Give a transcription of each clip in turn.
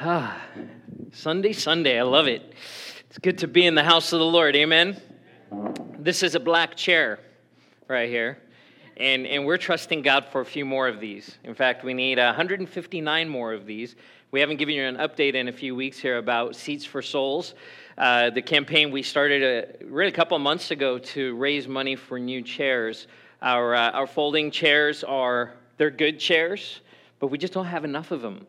Ah, Sunday, Sunday, I love it. It's good to be in the house of the Lord, amen? This is a black chair right here, and, and we're trusting God for a few more of these. In fact, we need 159 more of these. We haven't given you an update in a few weeks here about Seats for Souls. Uh, the campaign we started a, really a couple months ago to raise money for new chairs. Our, uh, our folding chairs are, they're good chairs, but we just don't have enough of them.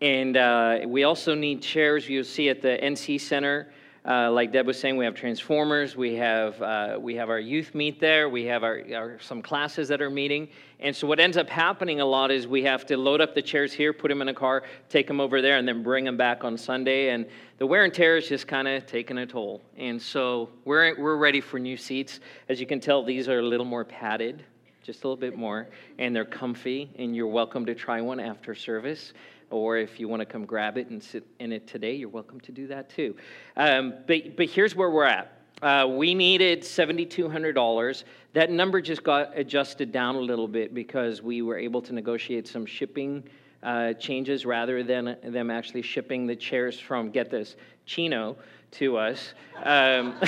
And uh, we also need chairs you'll see at the NC Center. Uh, like Deb was saying, we have transformers. We have uh, we have our youth meet there. We have our, our, some classes that are meeting. And so what ends up happening a lot is we have to load up the chairs here, put them in a car, take them over there, and then bring them back on Sunday. And the wear and tear is just kind of taking a toll. And so we're we're ready for new seats. As you can tell, these are a little more padded, just a little bit more, and they're comfy. And you're welcome to try one after service or if you want to come grab it and sit in it today, you're welcome to do that too. Um, but, but here's where we're at. Uh, we needed $7,200. That number just got adjusted down a little bit because we were able to negotiate some shipping uh, changes rather than them actually shipping the chairs from, get this, Chino to us. Um,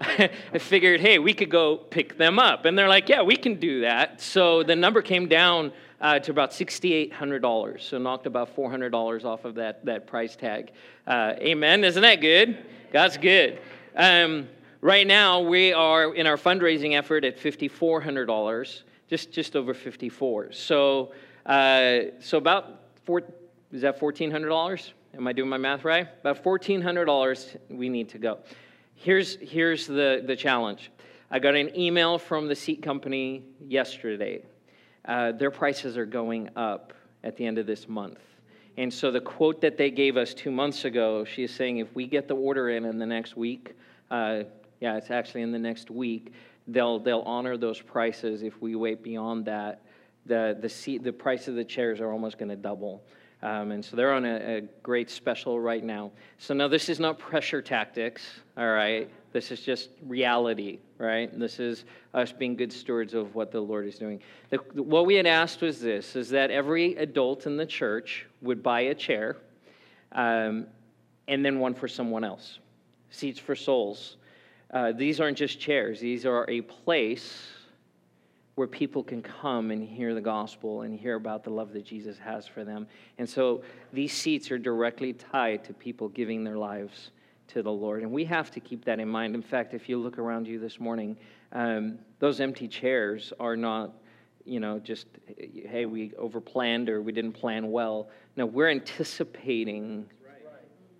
I figured, hey, we could go pick them up. And they're like, yeah, we can do that. So the number came down uh, to about $6,800. So knocked about $400 off of that, that price tag. Uh, amen. Isn't that good? God's good. Um, right now, we are in our fundraising effort at $5,400, just, just over 54 So, uh, so about four, is that $1,400? Am I doing my math right? About $1,400 we need to go. Here's, here's the, the challenge. I got an email from the seat company yesterday uh, their prices are going up at the end of this month. And so the quote that they gave us two months ago, she is saying if we get the order in in the next week, uh, yeah, it's actually in the next week, they'll, they'll honor those prices. If we wait beyond that, the, the, seat, the price of the chairs are almost going to double. Um, and so they're on a, a, great special right now. So now this is not pressure tactics, all right? This is just reality, right? This is us being good stewards of what the Lord is doing. The, what we had asked was this, is that every adult in the church would buy a chair um, and then one for someone else. Seats for souls. Uh, these aren't just chairs. These are a place where people can come and hear the gospel and hear about the love that Jesus has for them. And so these seats are directly tied to people giving their lives to the Lord. And we have to keep that in mind. In fact, if you look around you this morning, um, those empty chairs are not, you know, just, hey, we overplanned or we didn't plan well. No, we're anticipating,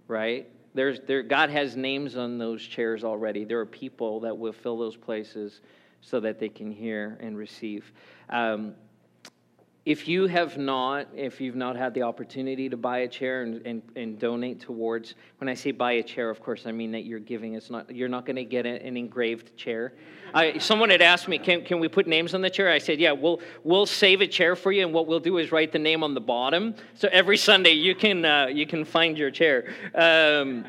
right? There's, there, God has names on those chairs already. There are people that will fill those places so that they can hear and receive. Um, if you have not, if you've not had the opportunity to buy a chair and, and, and donate towards, when I say buy a chair, of course, I mean that you're giving. It's not, you're not going to get an engraved chair. I, someone had asked me, can, can we put names on the chair? I said, yeah, we'll, we'll save a chair for you, and what we'll do is write the name on the bottom. So every Sunday you can, uh, you can find your chair. Um,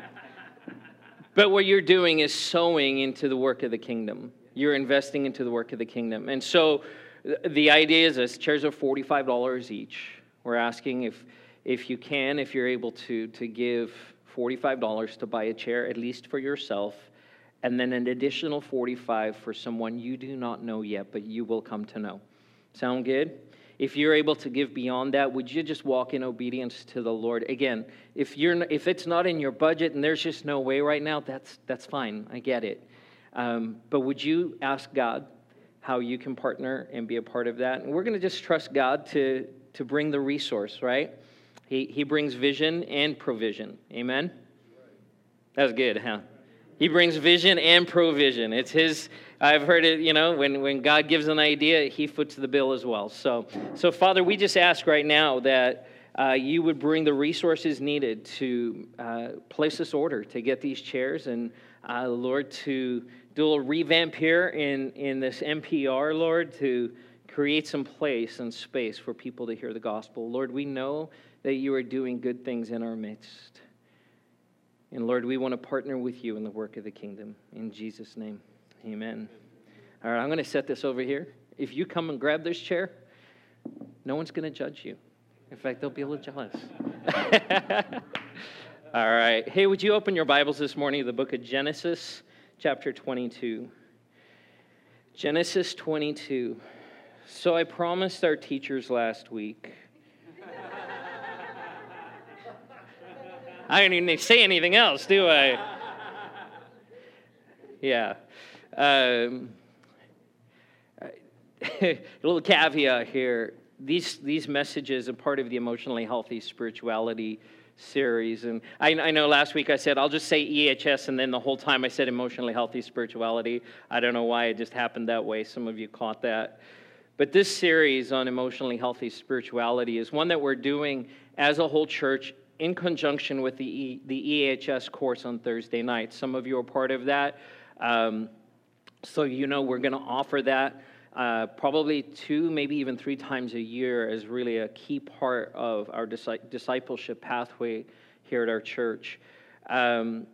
but what you're doing is sowing into the work of the kingdom. You're investing into the work of the kingdom. And so the idea is this chairs are $45 each. We're asking if, if you can, if you're able to, to give $45 to buy a chair, at least for yourself, and then an additional 45 for someone you do not know yet, but you will come to know. Sound good? If you're able to give beyond that, would you just walk in obedience to the Lord? Again, if you're if it's not in your budget and there's just no way right now, that's that's fine. I get it. Um, but would you ask God how you can partner and be a part of that? And we're going to just trust God to, to bring the resource, right? He, he brings vision and provision. Amen? That's good, huh? He brings vision and provision. It's his, I've heard it, you know, when, when God gives an idea, he foots the bill as well. So, so Father, we just ask right now that uh, you would bring the resources needed to uh, place this order, to get these chairs, and uh, Lord, to do a revamp here in, in this MPR, Lord, to create some place and space for people to hear the gospel. Lord, we know that you are doing good things in our midst. And Lord, we want to partner with you in the work of the kingdom. In Jesus' name, amen. All right, I'm going to set this over here. If you come and grab this chair, no one's going to judge you. In fact, they'll be a little jealous. All right. Hey, would you open your Bibles this morning to the book of Genesis, chapter 22? Genesis 22. So I promised our teachers last week. I don't even say anything else, do I? Yeah. Um, a little caveat here. These, these messages are part of the emotionally healthy spirituality series. And I, I, know last week I said, I'll just say EHS, and then the whole time I said emotionally healthy spirituality. I don't know why it just happened that way. Some of you caught that. But this series on emotionally healthy spirituality is one that we're doing as a whole church in conjunction with the, e, the EHS course on Thursday night. Some of you are part of that. Um, so, you know, we're going to offer that uh, probably two, maybe even three times a year is really a key part of our discipleship pathway here at our church. Um,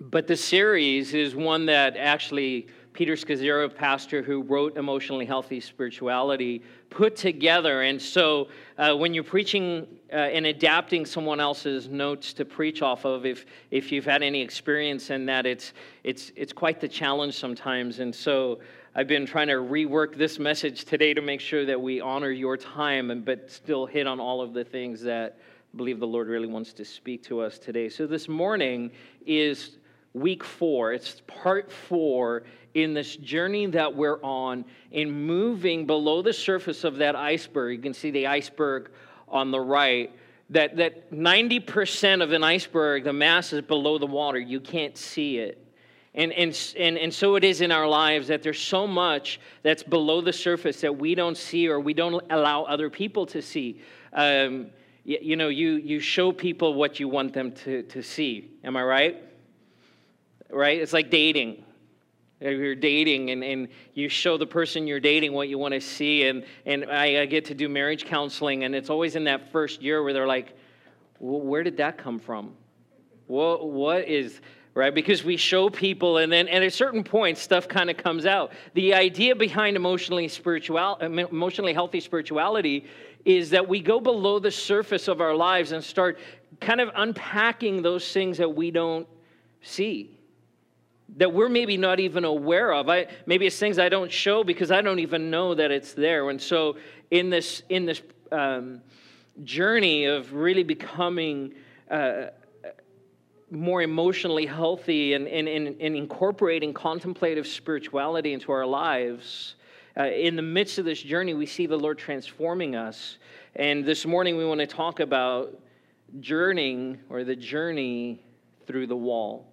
but the series is one that actually Peter Scazzero, pastor who wrote Emotionally Healthy Spirituality, put together. And so uh, when you're preaching uh, and adapting someone else's notes to preach off of, if, if you've had any experience in that, it's, it's, it's quite the challenge sometimes. And so I've been trying to rework this message today to make sure that we honor your time, and, but still hit on all of the things that I believe the Lord really wants to speak to us today. So this morning is week four. It's part four in this journey that we're on in moving below the surface of that iceberg. You can see the iceberg on the right. That, that 90% of an iceberg, the mass is below the water. You can't see it. And, and, and, and so it is in our lives that there's so much that's below the surface that we don't see or we don't allow other people to see. Um, you, you, know, you, you show people what you want them to, to see. Am I right? Right? It's like dating. You're dating and, and you show the person you're dating what you want to see. And, and I, I get to do marriage counseling, and it's always in that first year where they're like, well, where did that come from? What, what is right? Because we show people, and then at a certain point, stuff kind of comes out. The idea behind emotionally spiritual, emotionally healthy spirituality is that we go below the surface of our lives and start kind of unpacking those things that we don't see that we're maybe not even aware of I, maybe it's things i don't show because i don't even know that it's there and so in this in this um, journey of really becoming uh, more emotionally healthy and, and, and, incorporating contemplative spirituality into our lives, uh, in the midst of this journey, we see the Lord transforming us. And this morning, we want to talk about journeying or the journey through the wall.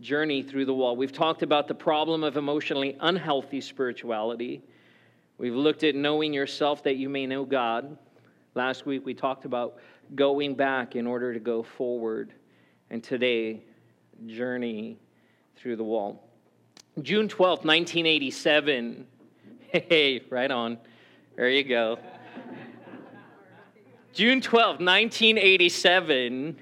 Journey through the wall. We've talked about the problem of emotionally unhealthy spirituality. We've looked at knowing yourself that you may know God. Last week, we talked about going back in order to go forward and today journey through the wall. June 12th, 1987. Hey, right on. There you go. June 12th, 1987,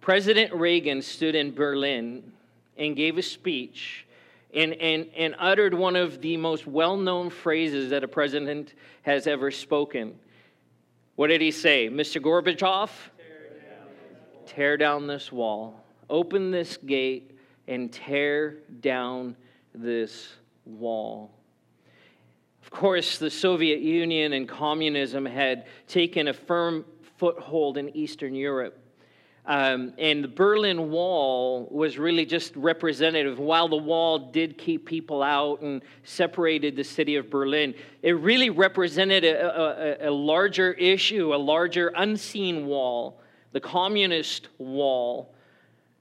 President Reagan stood in Berlin and gave a speech and, and, and uttered one of the most well known phrases that a president has ever spoken. What did he say? Mr. Gorbachev, tear down this wall, open this gate, and tear down this wall. Of course, the Soviet Union and communism had taken a firm foothold in Eastern Europe. Um, and the Berlin Wall was really just representative. While the wall did keep people out and separated the city of Berlin, it really represented a, a, a larger issue, a larger unseen wall the communist wall,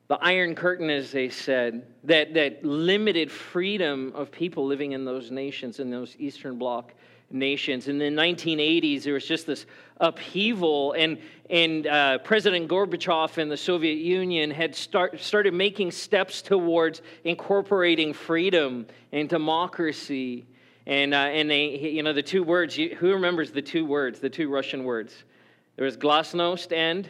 the Iron Curtain, as they said, that, that limited freedom of people living in those nations, in those Eastern Bloc nations. In the 1980s, there was just this upheaval, and, and uh, President Gorbachev and the Soviet Union had start, started making steps towards incorporating freedom and democracy. And, uh, and they, you know, the two words, who remembers the two words, the two Russian words? There was glasnost and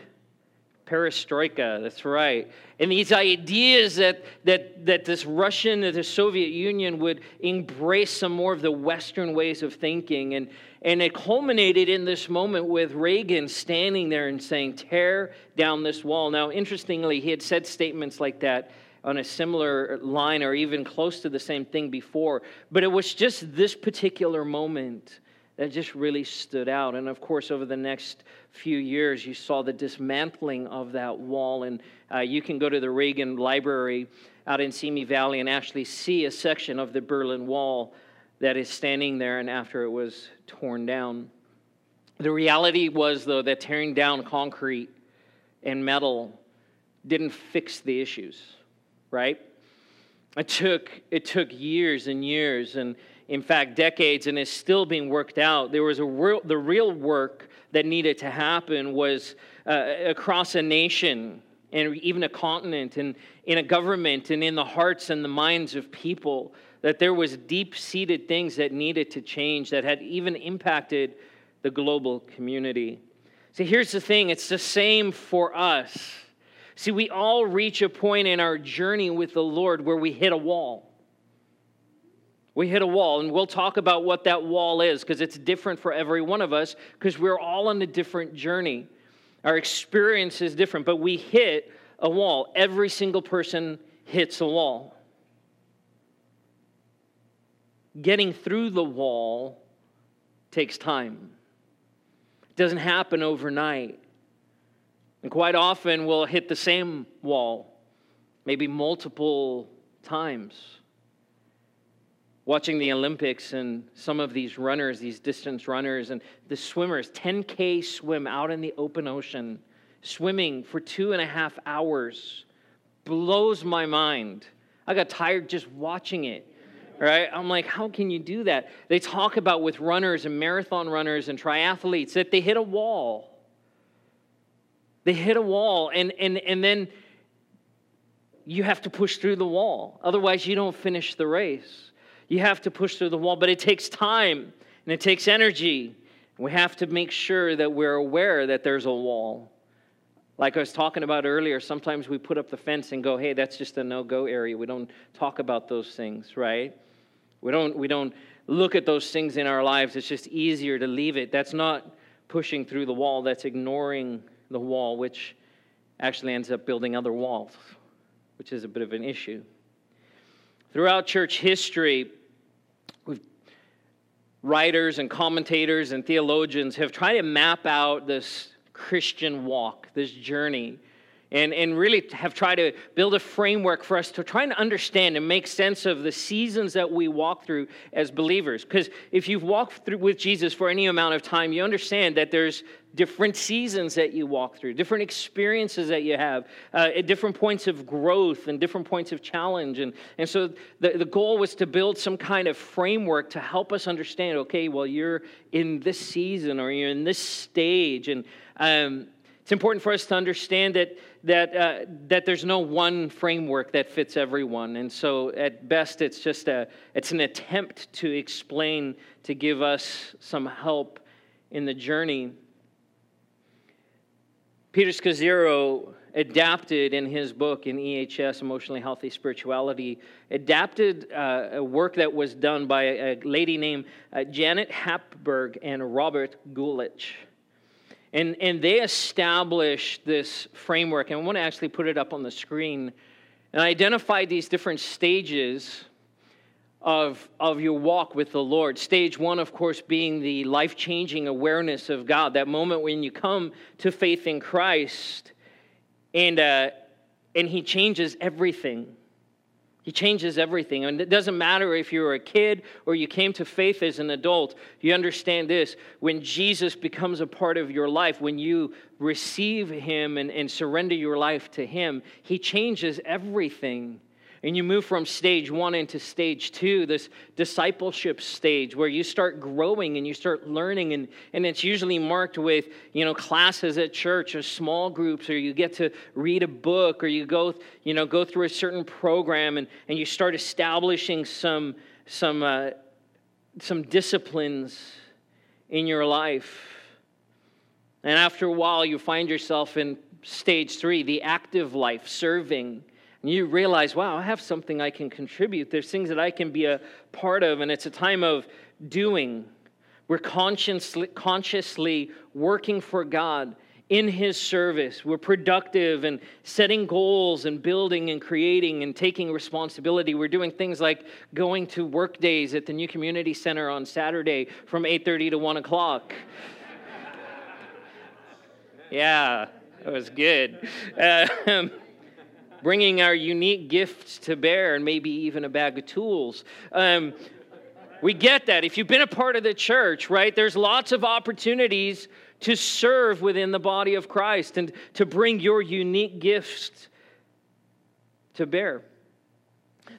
Perestroika, that's right. And these ideas that, that, that this Russian, that the Soviet Union would embrace some more of the Western ways of thinking. And, and it culminated in this moment with Reagan standing there and saying, Tear down this wall. Now, interestingly, he had said statements like that on a similar line or even close to the same thing before. But it was just this particular moment that just really stood out. And of course, over the next few years, you saw the dismantling of that wall. And uh, you can go to the Reagan Library out in Simi Valley and actually see a section of the Berlin Wall that is standing there and after it was torn down. The reality was, though, that tearing down concrete and metal didn't fix the issues, right? It took, it took years and years and in fact, decades, and is still being worked out. There was a real, the real work that needed to happen was uh, across a nation and even a continent and in a government and in the hearts and the minds of people that there was deep-seated things that needed to change that had even impacted the global community. See, here's the thing, it's the same for us. See, we all reach a point in our journey with the Lord where we hit a wall we hit a wall, and we'll talk about what that wall is because it's different for every one of us because we're all on a different journey. Our experience is different, but we hit a wall. Every single person hits a wall. Getting through the wall takes time, it doesn't happen overnight. And quite often, we'll hit the same wall, maybe multiple times watching the Olympics and some of these runners, these distance runners, and the swimmers, 10K swim out in the open ocean, swimming for two and a half hours, blows my mind. I got tired just watching it. Right? I'm like, how can you do that? They talk about with runners and marathon runners and triathletes that they hit a wall. They hit a wall, and, and, and then you have to push through the wall. Otherwise, you don't finish the race. You have to push through the wall, but it takes time and it takes energy. We have to make sure that we're aware that there's a wall. Like I was talking about earlier, sometimes we put up the fence and go, hey, that's just a no go area. We don't talk about those things, right? We don't, we don't look at those things in our lives. It's just easier to leave it. That's not pushing through the wall, that's ignoring the wall, which actually ends up building other walls, which is a bit of an issue. Throughout church history, writers and commentators and theologians have tried to map out this Christian walk, this journey, and, and really have tried to build a framework for us to try and understand and make sense of the seasons that we walk through as believers. Because if you've walked through with Jesus for any amount of time, you understand that there's different seasons that you walk through, different experiences that you have, uh, at different points of growth and different points of challenge. And, and so the, the goal was to build some kind of framework to help us understand okay, well, you're in this season or you're in this stage. And um, it's important for us to understand that, that, uh, that there's no one framework that fits everyone. And so at best, it's just a, it's an attempt to explain, to give us some help in the journey. Peter Scazzero adapted in his book in EHS, Emotionally Healthy Spirituality, adapted uh, a work that was done by a, lady named uh, Janet Hagberg and Robert Guelich. And, and they established this framework, and I want to actually put it up on the screen, and I identified these different stages of, of your walk with the Lord. Stage one, of course, being the life changing awareness of God, that moment when you come to faith in Christ and, uh, and He changes everything. He changes everything. And it doesn't matter if you're a kid or you came to faith as an adult, you understand this. When Jesus becomes a part of your life, when you receive Him and, and surrender your life to Him, He changes everything and you move from stage one into stage two, this discipleship stage where you start growing and you start learning. And, and it's usually marked with, you know, classes at church or small groups, or you get to read a book, or you go, you know, go through a certain program and, and you start establishing some, some, uh, some disciplines in your life. And after a while, you find yourself in stage three, the active life, serving. And you realize, wow, I have something I can contribute. There's things that I can be a part of, and it's a time of doing. We're consciously, consciously working for God in His service. We're productive and setting goals and building and creating and taking responsibility. We're doing things like going to work days at the New Community Center on Saturday from 8:30 to 1 o'clock. yeah, that was good. Um, bringing our unique gifts to bear and maybe even a bag of tools. Um, we get that. If you've been a part of the church, right, there's lots of opportunities to serve within the body of Christ and to bring your unique gifts to bear.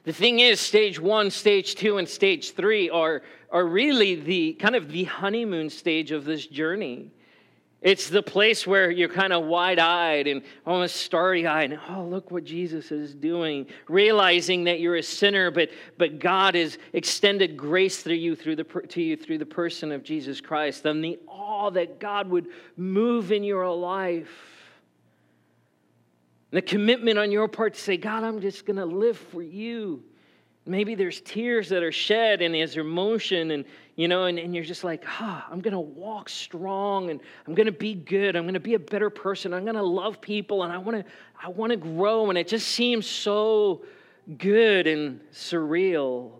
The thing is, stage one, stage two, and stage three are, are really the kind of the honeymoon stage of this journey. It's the place where you're kind of wide eyed and almost starry eyed. And, oh, look what Jesus is doing. Realizing that you're a sinner, but, but God has extended grace through you, through the, to you through the person of Jesus Christ. And the awe that God would move in your life. And the commitment on your part to say, God, I'm just going to live for you. Maybe there's tears that are shed and there's emotion, and you know, and, and you're just like, ah, I'm gonna walk strong and I'm gonna be good. I'm gonna be a better person. I'm gonna love people and I wanna, I wanna grow. And it just seems so good and surreal.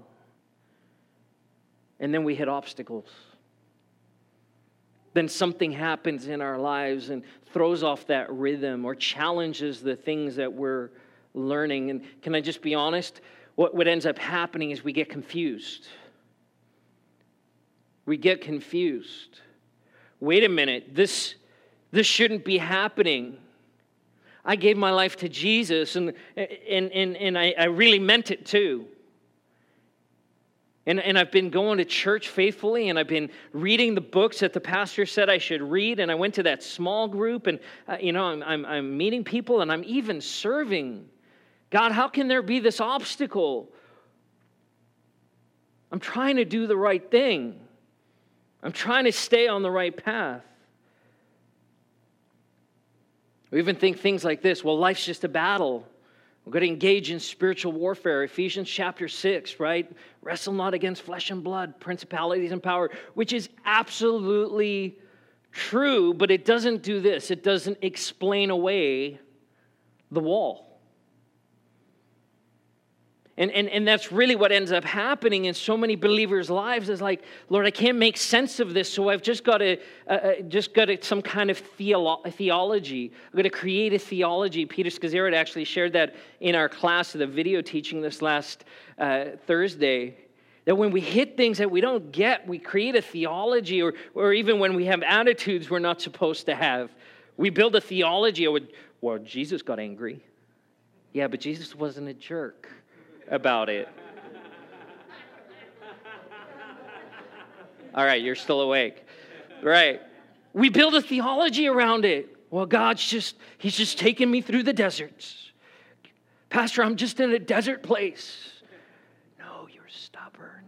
And then we hit obstacles. Then something happens in our lives and throws off that rhythm or challenges the things that we're learning. And can I just be honest? What, what ends up happening is we get confused. We get confused. Wait a minute, this, this shouldn't be happening. I gave my life to Jesus, and, and, and, and I, I really meant it too. And, and I've been going to church faithfully, and I've been reading the books that the pastor said I should read. And I went to that small group, and uh, you know, I'm, I'm, I'm meeting people, and I'm even serving. God, how can there be this obstacle? I'm trying to do the right thing. I'm trying to stay on the right path. We even think things like this well, life's just a battle. We're going to engage in spiritual warfare. Ephesians chapter 6, right? Wrestle not against flesh and blood, principalities and power, which is absolutely true, but it doesn't do this. It doesn't explain away the wall. And, and, and that's really what ends up happening in so many believers' lives is like, Lord, I can't make sense of this, so I've just got to, uh, uh just got to some kind of theolo- theology. I'm going to create a theology. Peter Scazzero actually shared that in our class the video teaching this last uh, Thursday. That when we hit things that we don't get, we create a theology, or, or even when we have attitudes we're not supposed to have, we build a theology. Of, well, Jesus got angry. Yeah, but Jesus wasn't a jerk about it. All right, you're still awake. Right. We build a theology around it. Well, God's just, He's just taking me through the deserts. Pastor, I'm just in a desert place. No, you're stubborn.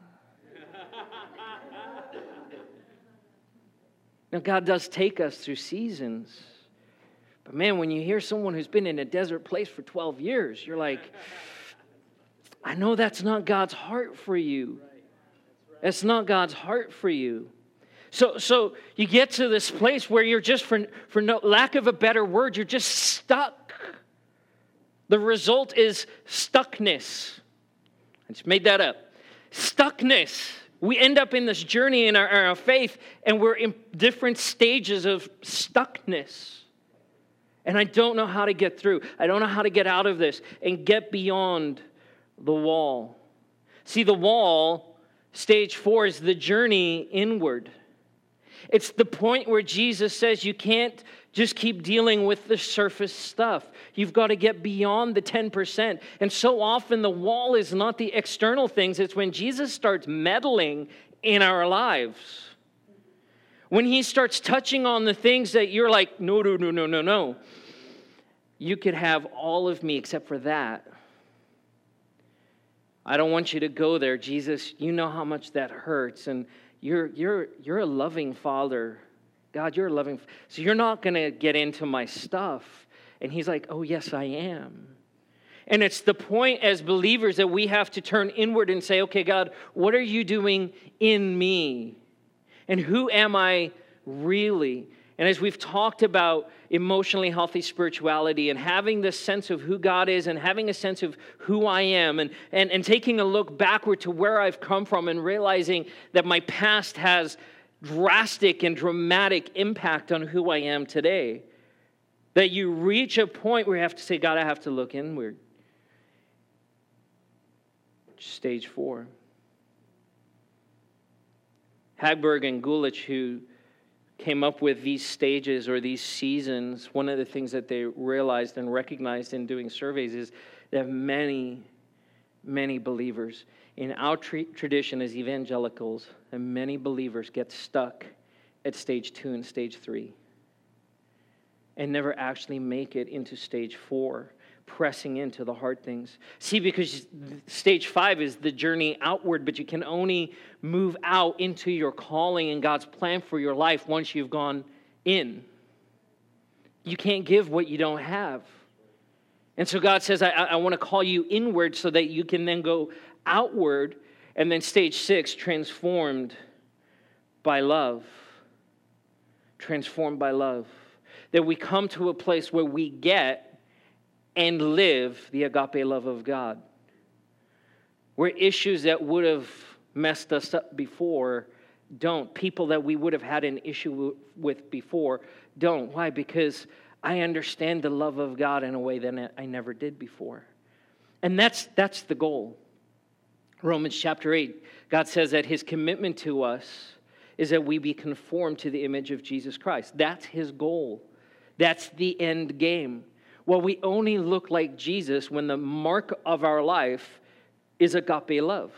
now, God does take us through seasons. But man, when you hear someone who's been in a desert place for 12 years, you're like, I know that's not God's heart for you. That's not God's heart for you. So, so you get to this place where you're just, for, for no lack of a better word, you're just stuck. The result is stuckness. I just made that up. Stuckness. We end up in this journey in our, our faith, and we're in different stages of stuckness. And I don't know how to get through. I don't know how to get out of this and get beyond the wall. See, the wall, stage four, is the journey inward. It's the point where Jesus says you can't just keep dealing with the surface stuff. You've got to get beyond the 10%. And so often the wall is not the external things, it's when Jesus starts meddling in our lives. When he starts touching on the things that you're like, no, no, no, no, no, no. You could have all of me except for that. I don't want you to go there, Jesus. You know how much that hurts. And you're, you're, you're a loving father. God, you're a loving. So you're not going to get into my stuff. And he's like, Oh, yes, I am. And it's the point as believers that we have to turn inward and say, Okay, God, what are you doing in me? And who am I really? And as we've talked about emotionally healthy spirituality and having this sense of who God is and having a sense of who I am and, and, and taking a look backward to where I've come from and realizing that my past has drastic and dramatic impact on who I am today. That you reach a point where you have to say, God, I have to look inward. Stage four. Hagberg and Guelich, who came up with these stages or these seasons, one of the things that they realized and recognized in doing surveys is that many, many believers in our tradition as evangelicals, and many believers get stuck at stage two and stage three and never actually make it into stage four pressing into the hard things. See, because stage five is the journey outward, but you can only move out into your calling and God's plan for your life once you've gone in. You can't give what you don't have. And so God says, I, I want to call you inward so that you can then go outward. And then stage six, transformed by love. Transformed by love. That we come to a place where we get and live the agape love of God. Where issues that would have messed us up before don't. People that we would have had an issue with before don't. Why? Because I understand the love of God in a way that I never did before. And that's, that's the goal. Romans chapter 8, God says that his commitment to us is that we be conformed to the image of Jesus Christ. That's his goal. That's the end game. Well, we only look like Jesus when the mark of our life is agape love.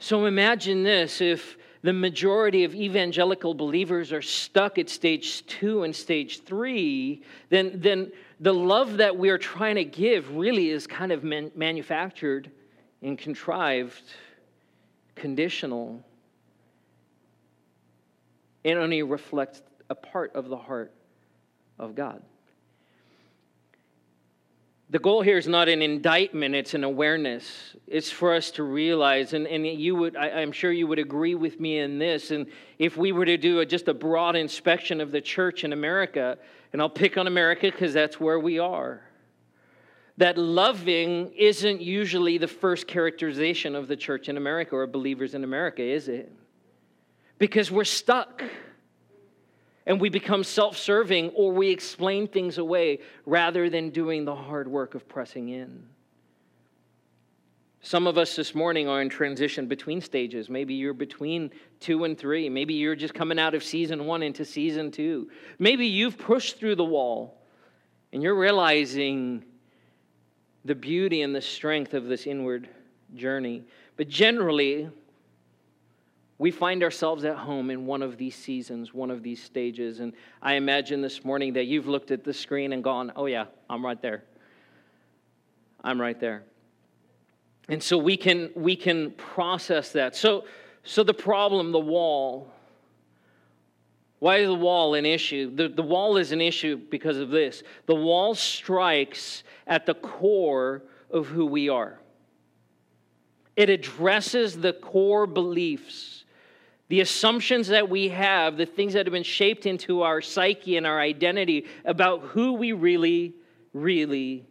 So imagine this if the majority of evangelical believers are stuck at stage two and stage three, then, then the love that we're trying to give really is kind of man- manufactured and contrived, conditional, and only reflects a part of the heart of God. The goal here is not an indictment, it's an awareness. It's for us to realize, and, and you would, I, am sure you would agree with me in this. And if we were to do a, just a broad inspection of the church in America, and I'll pick on America because that's where we are, that loving isn't usually the first characterization of the church in America or believers in America, is it? Because we're stuck and we become self serving or we explain things away rather than doing the hard work of pressing in. Some of us this morning are in transition between stages. Maybe you're between two and three. Maybe you're just coming out of season one into season two. Maybe you've pushed through the wall and you're realizing the beauty and the strength of this inward journey. But generally, we find ourselves at home in one of these seasons, one of these stages. And I imagine this morning that you've looked at the screen and gone, oh, yeah, I'm right there. I'm right there. And so we can, we can process that. So, so the problem, the wall, why is the wall an issue? The, the wall is an issue because of this. The wall strikes at the core of who we are. It addresses the core beliefs the assumptions that we have, the things that have been shaped into our psyche and our identity about who we really, really,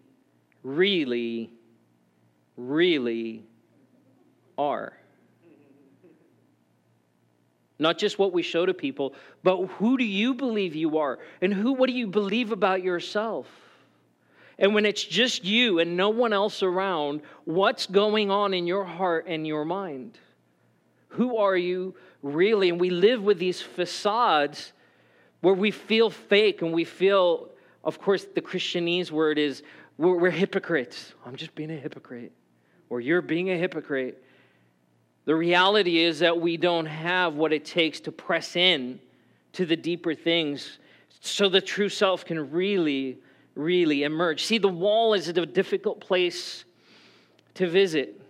really, really are. Not just what we show to people, but who do you believe you are? And who what do you believe about yourself? And when it's just you and no one else around, what's going on in your heart and your mind? Who are you really? And we live with these facades where we feel fake and we feel, of course, the Christianese word is we're, we're hypocrites. I'm just being a hypocrite. Or you're being a hypocrite. The reality is that we don't have what it takes to press in to the deeper things so the true self can really, really emerge. See, the wall is a difficult place to visit.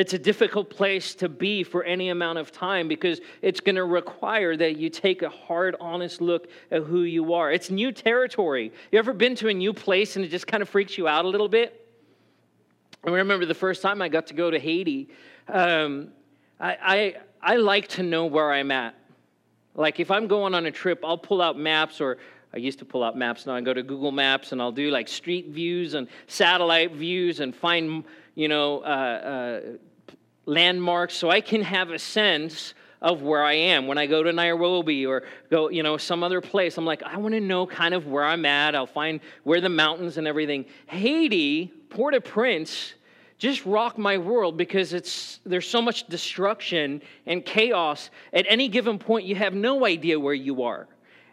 It's a difficult place to be for any amount of time because it's going to require that you take a hard, honest look at who you are. It's new territory. You ever been to a new place and it just kind of freaks you out a little bit? I remember the first time I got to go to Haiti. Um, I, I, I like to know where I'm at. Like if I'm going on a trip, I'll pull out maps or I used to pull out maps. Now I go to Google Maps and I'll do like street views and satellite views and find, you know, uh, uh, landmarks so I can have a sense of where I am. When I go to Nairobi or go, you know, some other place, I'm like, I want to know kind of where I'm at. I'll find where the mountains and everything. Haiti, Port-au-Prince, just rock my world because it's there's so much destruction and chaos. At any given point, you have no idea where you are.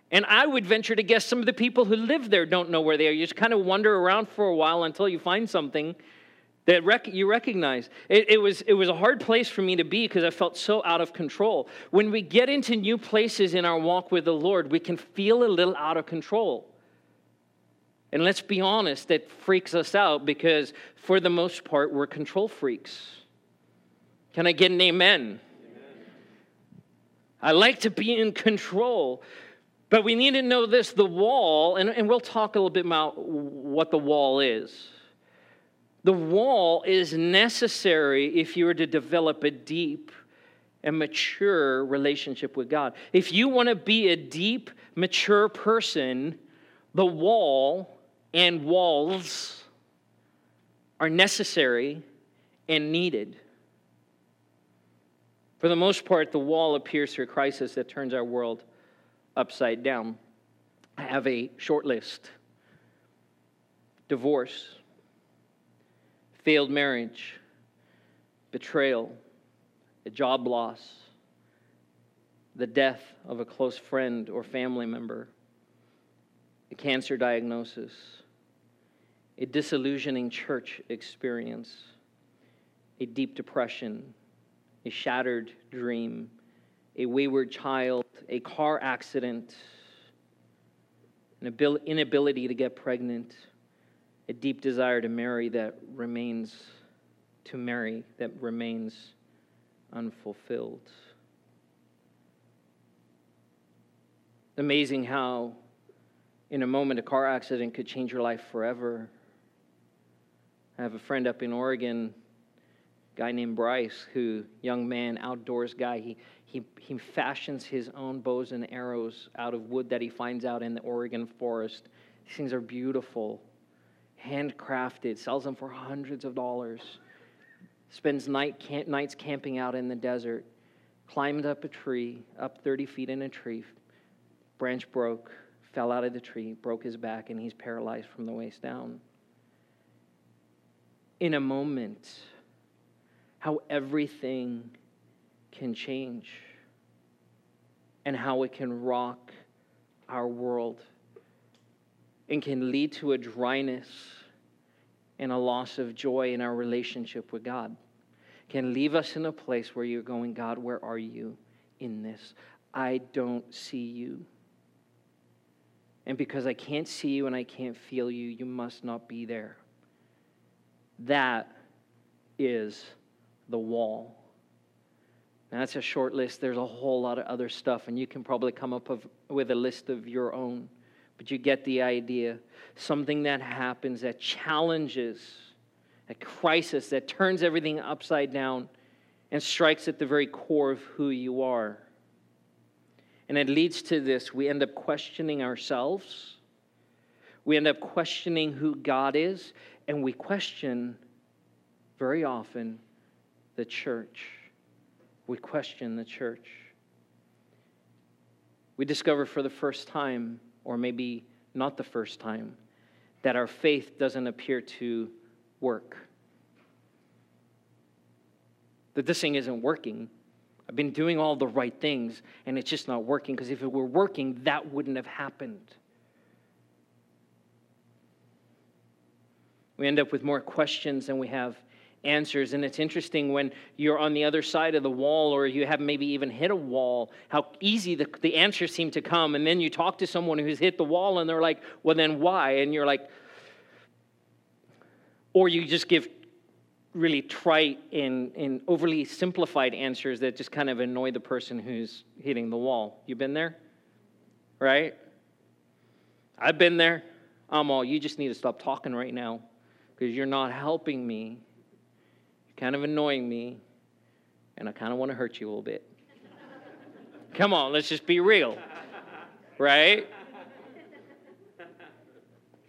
And I would venture to guess some of the people who live there don't know where they are. You just kind of wander around for a while until you find something that rec- you recognize. It, it, was, it was a hard place for me to be because I felt so out of control. When we get into new places in our walk with the Lord, we can feel a little out of control. And let's be honest, it freaks us out because for the most part, we're control freaks. Can I get an amen? amen? I like to be in control. But we need to know this the wall, and, and we'll talk a little bit about what the wall is. The wall is necessary if you are to develop a deep and mature relationship with God. If you want to be a deep, mature person, the wall and walls are necessary and needed. For the most part, the wall appears through a crisis that turns our world upside down. I have a short list divorce, failed marriage, betrayal, a job loss, the death of a close friend or family member, a cancer diagnosis, a disillusioning church experience, a deep depression, a shattered dream, a wayward child, a car accident, an inability to get pregnant, a deep desire to marry that remains to marry that remains unfulfilled. Amazing how, in a moment, a car accident could change your life forever. I have a friend up in Oregon, a guy named Bryce, who, young man, outdoors guy, he, he, he fashions his own bows and arrows out of wood that he finds out in the Oregon forest. These things are beautiful handcrafted, sells them for hundreds of dollars, spends night nights camping out in the desert, climbed up a tree, up 30 feet in a tree, branch broke, fell out of the tree, broke his back, and he's paralyzed from the waist down. In a moment, how everything can change and how it can rock our world and can lead to a dryness and a loss of joy in our relationship with God. Can leave us in a place where you're going, God, where are you in this? I don't see you. And because I can't see you and I can't feel you, you must not be there. That is the wall. Now, that's a short list. There's a whole lot of other stuff, and you can probably come up with a list of your own. But you get the idea. Something that happens that challenges, a crisis that turns everything upside down and strikes at the very core of who you are. And it leads to this we end up questioning ourselves, we end up questioning who God is, and we question very often the church. We question the church. We discover for the first time or maybe not the first time, that our faith doesn't appear to work. That this thing isn't working. I've been doing all the right things and it's just not working because if it were working, that wouldn't have happened. We end up with more questions than we have answers. And it's interesting when you're on the other side of the wall or you have maybe even hit a wall, how easy the, the answers seem to come. And then you talk to someone who's hit the wall and they're like, well, then why? And you're like, or you just give really trite and, and overly simplified answers that just kind of annoy the person who's hitting the wall. You been there? Right? I've been there. I'm all, you just need to stop talking right now because you're not helping me. Kind of annoying me, and I kind of want to hurt you a little bit. Come on, let's just be real. Right?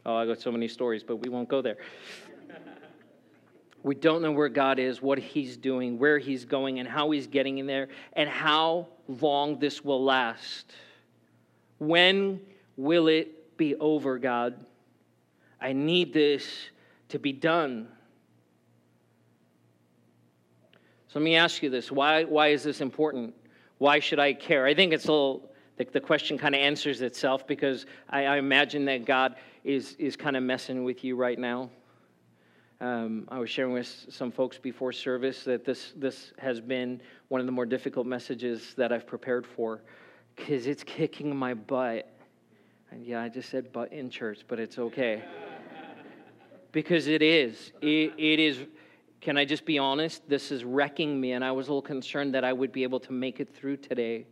Oh, I got so many stories, but we won't go there. We don't know where God is, what He's doing, where He's going, and how He's getting in there, and how long this will last. When will it be over, God? I need this to be done. So let me ask you this why, why is this important? Why should I care? I think it's a little, the, the question kind of answers itself because I, I imagine that God is, is kind of messing with you right now. Um, I was sharing with some folks before service that this, this has been one of the more difficult messages that I've prepared for because it's kicking my butt. And yeah, I just said butt in church, but it's okay. because it is. It, it is. Can I just be honest? This is wrecking me, and I was a little concerned that I would be able to make it through today.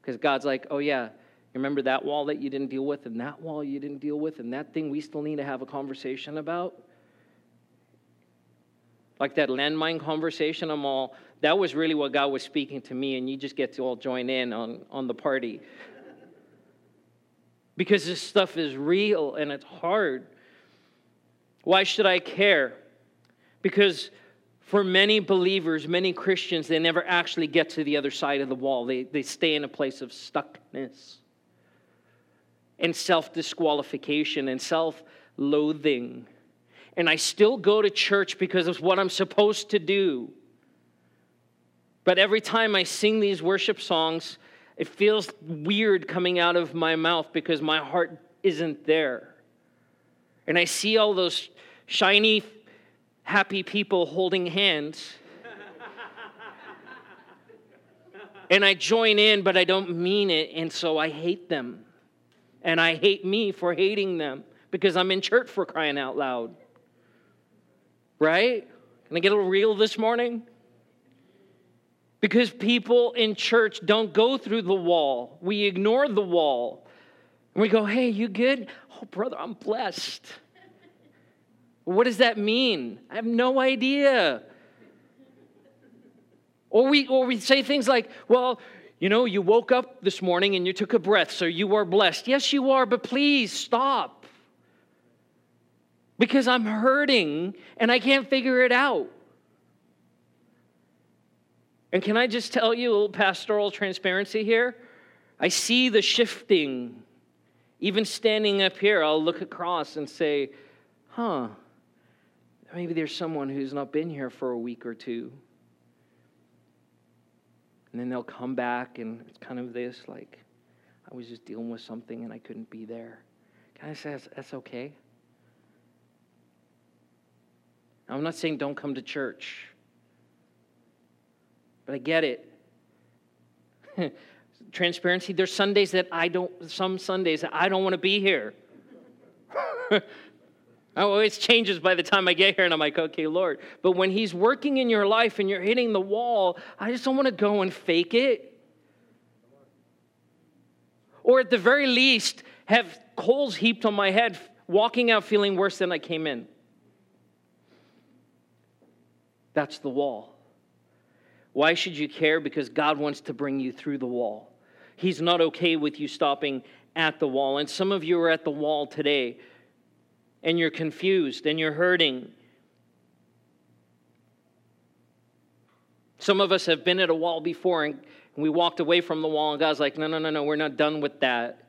Because God's like, oh, yeah, remember that wall that you didn't deal with, and that wall you didn't deal with, and that thing we still need to have a conversation about? like that landmine conversation, I'm all, that was really what God was speaking to me, and you just get to all join in on, on the party. because this stuff is real and it's hard. Why should I care? Because for many believers, many Christians, they never actually get to the other side of the wall. They, they stay in a place of stuckness and self disqualification and self loathing and I still go to church because it's what I'm supposed to do. But every time I sing these worship songs, it feels weird coming out of my mouth because my heart isn't there. And I see all those shiny, happy people holding hands. and I join in, but I don't mean it, and so I hate them. And I hate me for hating them because I'm in church for crying out loud. Right? Can I get a little real this morning? Because people in church don't go through the wall. We ignore the wall. And we go, hey, you good? Oh, brother, I'm blessed. What does that mean? I have no idea. Or we, or we say things like, well, you know, you woke up this morning and you took a breath, so you are blessed. Yes, you are, but please stop because I'm hurting and I can't figure it out. And can I just tell you a little pastoral transparency here? I see the shifting. Even standing up here, I'll look across and say, huh, maybe there's someone who's not been here for a week or two. And then they'll come back, and it's kind of this like, I was just dealing with something and I couldn't be there. Can I say that's, that's okay? I'm not saying don't come to church, but I get it. Transparency, there's Sundays that I don't, some Sundays that I don't want to be here. it always changes by the time I get here, and I'm like, okay, Lord. But when He's working in your life and you're hitting the wall, I just don't want to go and fake it. Or at the very least, have coals heaped on my head, walking out feeling worse than I came in. That's the wall. Why should you care? Because God wants to bring you through the wall. He's not okay with you stopping at the wall. And some of you are at the wall today and you're confused and you're hurting. Some of us have been at a wall before and we walked away from the wall, and God's like, no, no, no, no, we're not done with that.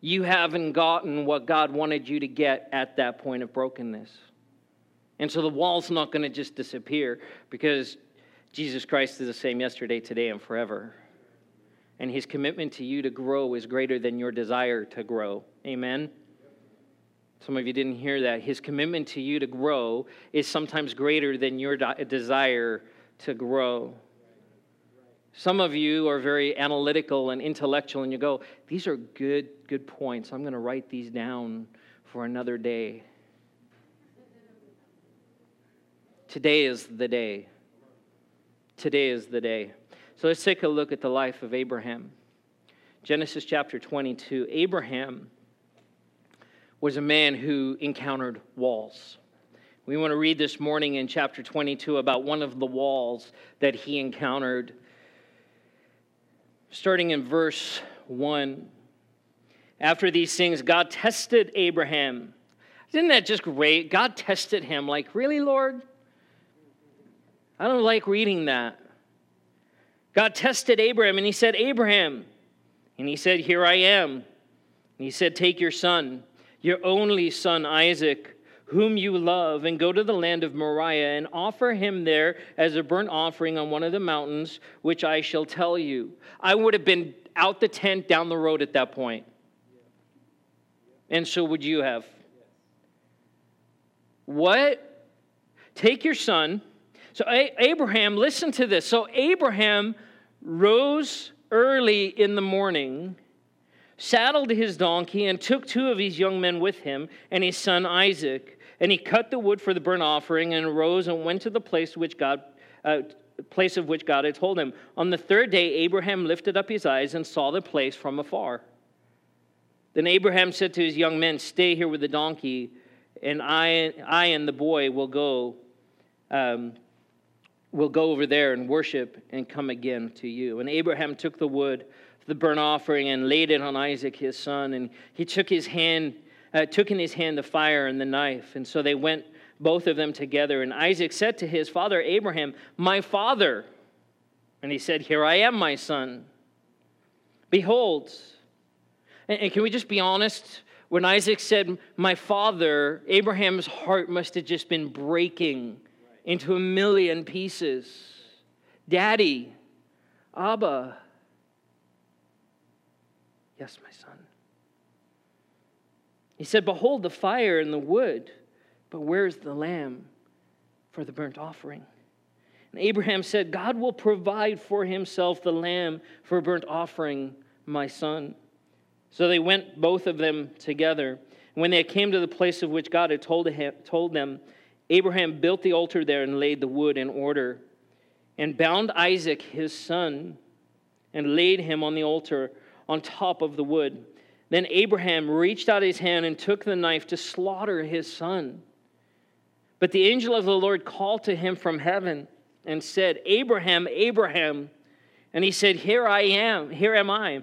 You haven't gotten what God wanted you to get at that point of brokenness. And so the wall's not going to just disappear because Jesus Christ is the same yesterday, today, and forever. And his commitment to you to grow is greater than your desire to grow. Amen? Some of you didn't hear that. His commitment to you to grow is sometimes greater than your desire to grow. Some of you are very analytical and intellectual, and you go, These are good, good points. I'm going to write these down for another day. Today is the day. Today is the day. So let's take a look at the life of Abraham. Genesis chapter 22. Abraham was a man who encountered walls. We want to read this morning in chapter 22 about one of the walls that he encountered. Starting in verse 1. After these things, God tested Abraham. Isn't that just great? God tested him. Like, really, Lord? I don't like reading that. God tested Abraham and he said, Abraham. And he said, Here I am. And he said, Take your son, your only son Isaac whom you love, and go to the land of Moriah and offer him there as a burnt offering on one of the mountains, which I shall tell you. I would have been out the tent down the road at that point. And so would you have. What? Take your son. So, Abraham, listen to this. So, Abraham rose early in the morning saddled his donkey, and took two of his young men with him, and his son Isaac. And he cut the wood for the burnt offering, and arose and went to the place which God, uh, place of which God had told him. On the third day, Abraham lifted up his eyes and saw the place from afar. Then Abraham said to his young men, "Stay here with the donkey, and I, I and the boy will go." Um, will go over there and worship and come again to you. And Abraham took the wood the burnt offering and laid it on Isaac his son. And he took his hand, uh, took in his hand the fire and the knife. And so they went both of them together. And Isaac said to his father Abraham, My father. And he said, Here I am, my son. Behold. And, and can we just be honest? When Isaac said, My father, Abraham's heart must have just been breaking into a million pieces. Daddy, Abba. Yes, my son. He said, Behold the fire and the wood, but where's the lamb for the burnt offering? And Abraham said, God will provide for himself the lamb for burnt offering, my son. So they went, both of them together. When they came to the place of which God had told, him, told them, Abraham built the altar there and laid the wood in order, and bound Isaac his son, and laid him on the altar on top of the wood. Then Abraham reached out his hand and took the knife to slaughter his son. But the angel of the Lord called to him from heaven and said, Abraham, Abraham. And he said, Here I am, here am I.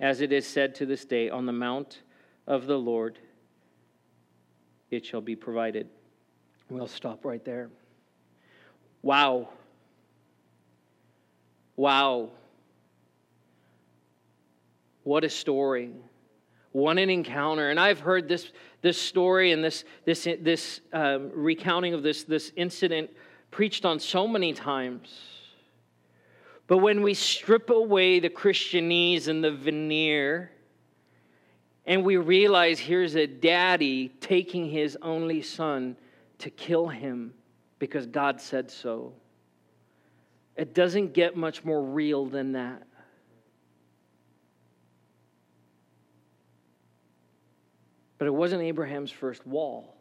as it is said to this day, on the mount of the Lord it shall be provided. We'll stop right there. Wow. Wow. What a story. What an encounter. And I've heard this, this story and this, this, this um, recounting of this, this incident preached on so many times. But when we strip away the Christianese and the veneer, and we realize here's a daddy taking his only son to kill him because God said so, it doesn't get much more real than that. But it wasn't Abraham's first wall.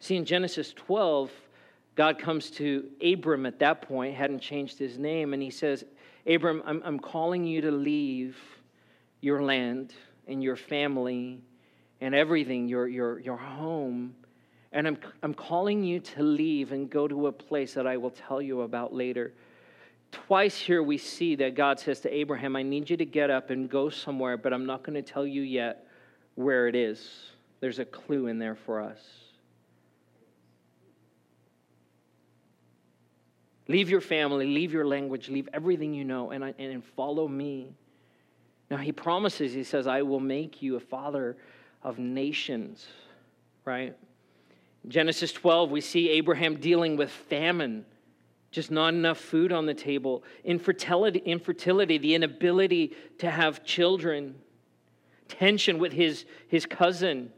See, in Genesis 12, God comes to Abram at that point, hadn't changed his name, and he says, Abram, I'm, I'm calling you to leave your land and your family and everything, your, your, your home. And I'm, I'm calling you to leave and go to a place that I will tell you about later. Twice here we see that God says to Abraham, I need you to get up and go somewhere, but I'm not going to tell you yet where it is. There's a clue in there for us. Leave your family, leave your language, leave everything you know, and, and follow me. Now, he promises, he says, I will make you a father of nations, right? Genesis 12, we see Abraham dealing with famine, just not enough food on the table, infertility, infertility the inability to have children, tension with his, his cousin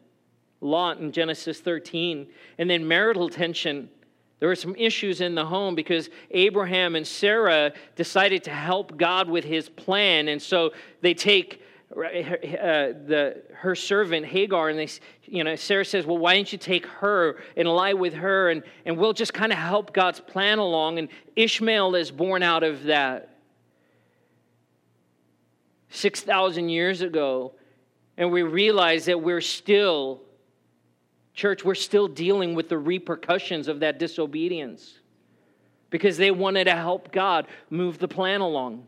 Lot in Genesis 13, and then marital tension. There were some issues in the home because Abraham and Sarah decided to help God with his plan, and so they take uh, the, her servant Hagar, and they, you know, Sarah says, "Well, why don't you take her and lie with her, and, and we'll just kind of help God's plan along." And Ishmael is born out of that. Six thousand years ago, and we realize that we're still, church, we're still dealing with the repercussions of that disobedience because they wanted to help God move the plan along.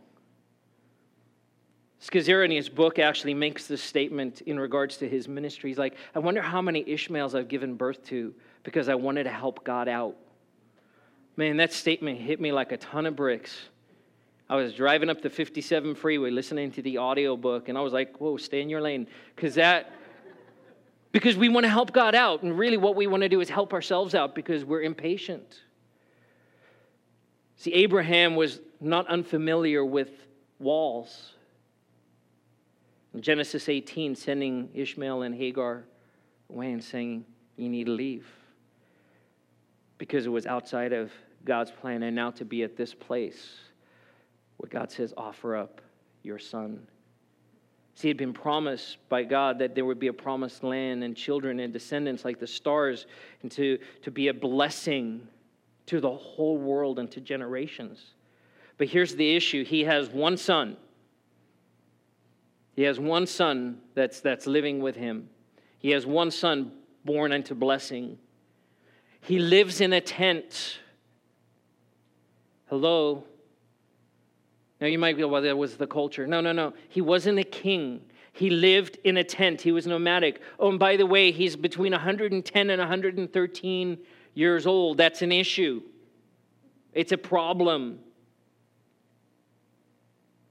Scazzero in his book actually makes this statement in regards to his ministry. He's like, I wonder how many Ishmaels I've given birth to because I wanted to help God out. Man, that statement hit me like a ton of bricks. I was driving up the 57 freeway listening to the audiobook, and I was like, whoa, stay in your lane. Because that, because we want to help God out. And really, what we want to do is help ourselves out because we're impatient. See, Abraham was not unfamiliar with walls. Genesis 18, sending Ishmael and Hagar away and saying, You need to leave. Because it was outside of God's plan, and now to be at this place where God says, Offer up your son. See, it had been promised by God that there would be a promised land and children and descendants like the stars, and to, to be a blessing to the whole world and to generations. But here's the issue He has one son he has one son that's, that's living with him. He has one son born unto blessing. He lives in a tent. Hello? Now you might be, well, that was the culture. No, no, no. He wasn't a king. He lived in a tent. He was nomadic. Oh, and by the way, he's between 110 and 113 years old. That's an issue, it's a problem.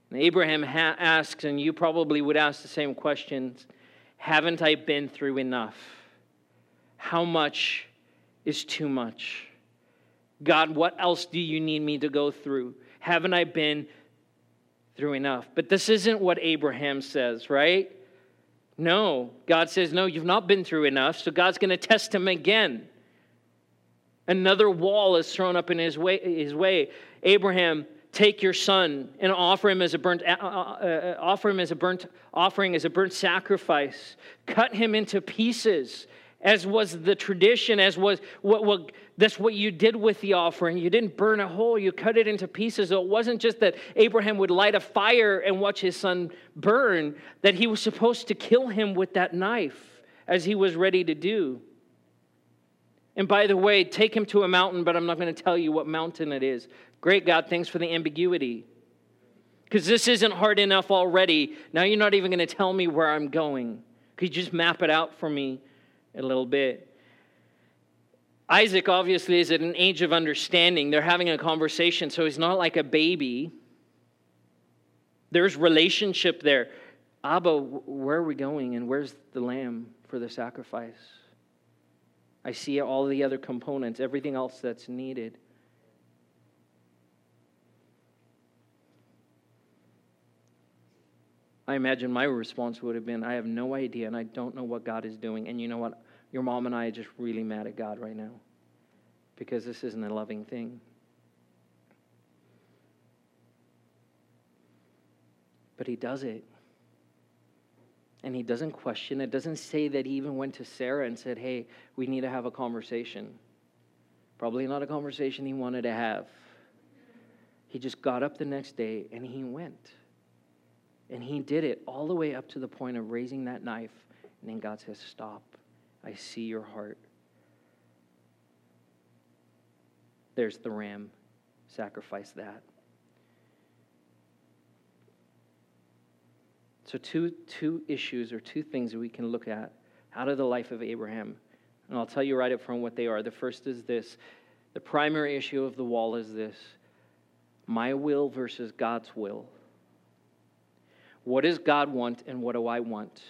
And Abraham ha- asks, and you probably would ask the same questions Haven't I been through enough? How much is too much? God, what else do you need me to go through? Haven't I been through enough? But this isn't what Abraham says, right? No. God says, No, you've not been through enough, so God's going to test him again. Another wall is thrown up in his way. His way. Abraham take your son and offer him as a burnt uh, uh, uh, offer him as a burnt offering as a burnt sacrifice cut him into pieces as was the tradition as was what, what that's what you did with the offering you didn't burn a whole you cut it into pieces so it wasn't just that abraham would light a fire and watch his son burn that he was supposed to kill him with that knife as he was ready to do and by the way, take him to a mountain, but I'm not going to tell you what mountain it is. Great, God, thanks for the ambiguity. Because this isn't hard enough already. Now you're not even going to tell me where I'm going. Could you just map it out for me a little bit? Isaac obviously is at an age of understanding. They're having a conversation, so he's not like a baby. There's relationship there. Abba, where are we going and where's the lamb for the sacrifice? I see all the other components, everything else that's needed. I imagine my response would have been, I have no idea and I don't know what God is doing. And you know what? Your mom and I are just really mad at God right now because this isn't a loving thing. But He does it. And He doesn't question it. doesn't say that He even went to Sarah and said, Hey, we need to have a conversation. Probably not a conversation He wanted to have. He just got up the next day and He went. And he did it all the way up to the point of raising that knife. And then God says, Stop. I see your heart. There's the ram. Sacrifice that. So, two, two issues or two things that we can look at out of the life of Abraham. And I'll tell you right up front what they are. The first is this the primary issue of the wall is this my will versus God's will. What does God want and what do I want?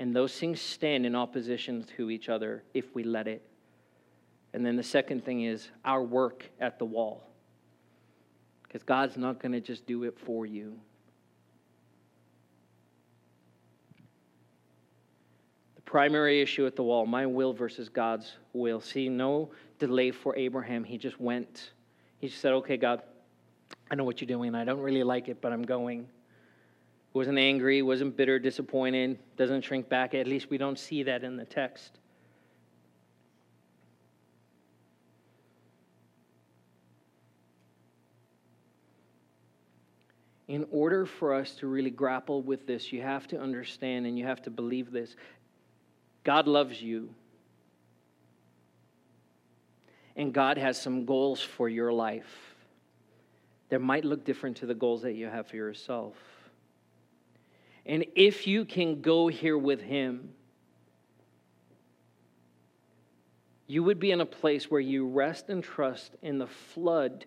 And those things stand in opposition to each other if we let it. And then the second thing is our work at the wall. Because God's not going to just do it for you. The primary issue at the wall my will versus God's will. See, no delay for Abraham. He just went. He just said, Okay, God, I know what you're doing. I don't really like it, but I'm going. Wasn't angry, wasn't bitter, disappointed, doesn't shrink back. At least we don't see that in the text. in order for us to really grapple with this, you have to understand and you have to believe this. God loves you. And God has some goals for your life that might look different to the goals that you have for yourself. And if you can go here with Him, you would be in a place where you rest and trust in the flood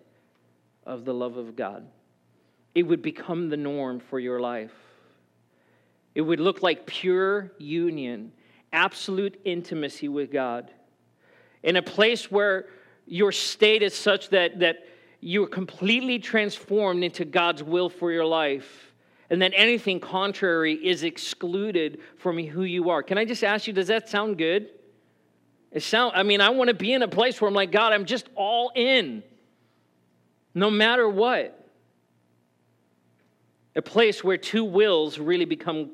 of the love of God it would become the norm for your life. It would look like pure union, absolute intimacy with God. In a place where your state is such that, that you're completely transformed into God's will for your life, and that anything contrary is excluded from who you are. Can I just ask you, does that sound good? It sound, I mean, I want to be in a place where I'm like, God, I'm just all in, no matter what a place where two wills really become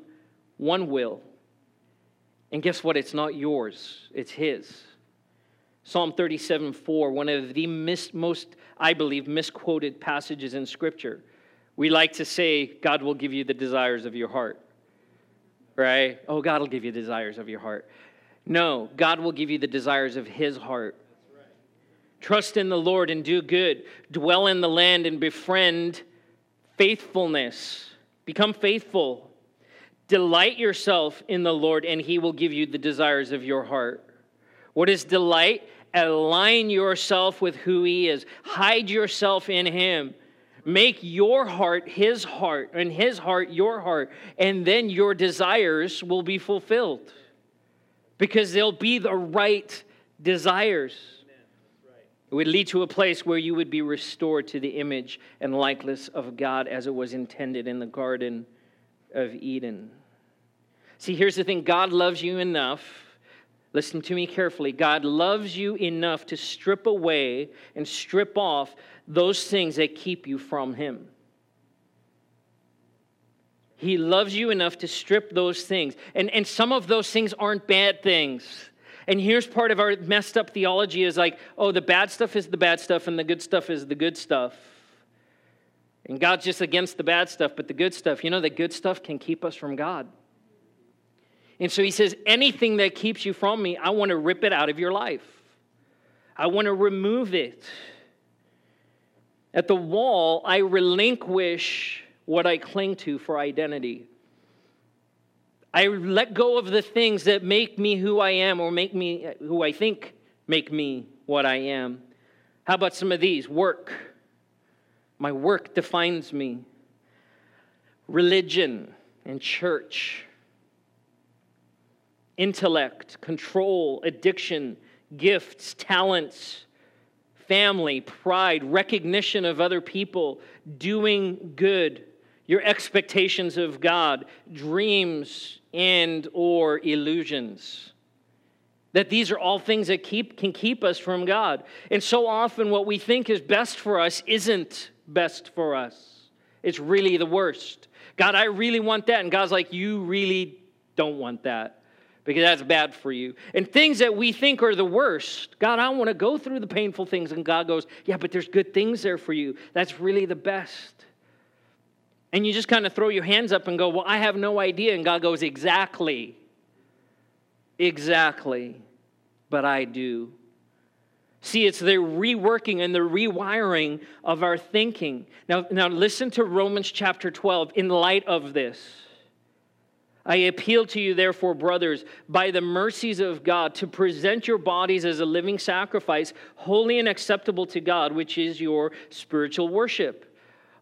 one will. And guess what? It's not yours, it's His. Psalm 37 4, one of the mis- most, I believe, misquoted passages in Scripture. We like to say, God will give you the desires of your heart, right? Oh, God will give you the desires of your heart. No, God will give you the desires of His heart. Trust in the Lord and do good. Dwell in the land and befriend faithfulness. Become faithful. Delight yourself in the Lord, and He will give you the desires of your heart. What is delight? Align yourself with who He is, hide yourself in Him. Make your heart His heart, and His heart your heart, and then your desires will be fulfilled because they'll be the right desires. It would lead to a place where you would be restored to the image and likeness of God as it was intended in the Garden of Eden. See, here's the thing God loves you enough. Listen to me carefully. God loves you enough to strip away and strip off those things that keep you from Him. He loves you enough to strip those things. And, and some of those things aren't bad things. And here's part of our messed up theology is like, oh, the bad stuff is the bad stuff and the good stuff is the good stuff. And God's just against the bad stuff, but the good stuff, you know, the good stuff can keep us from God. And so he says, anything that keeps you from me, I want to rip it out of your life. I want to remove it. At the wall, I relinquish what I cling to for identity. I let go of the things that make me who I am or make me who I think make me what I am. How about some of these? Work. My work defines me. Religion and church. Intellect, control, addiction, gifts, talents, family, pride, recognition of other people, doing good, your expectations of God, dreams, and or illusions. That these are all things that keep, can keep us from god. And so often what we think is best for us isn't best for us. It's really the worst. God i really want that. And god's like you really don't want that because that's bad for you and things that we think are the worst god i want to go through the painful things and god goes yeah but there's good things there for you that's really the best and you just kind of throw your hands up and go, Well, I have no idea. And God goes, Exactly. Exactly. But I do. See, it's the reworking and the rewiring of our thinking. Now, now listen to Romans chapter 12 in light of this. I appeal to you, therefore, brothers, by the mercies of God, to present your bodies as a living sacrifice, holy and acceptable to God, which is your spiritual worship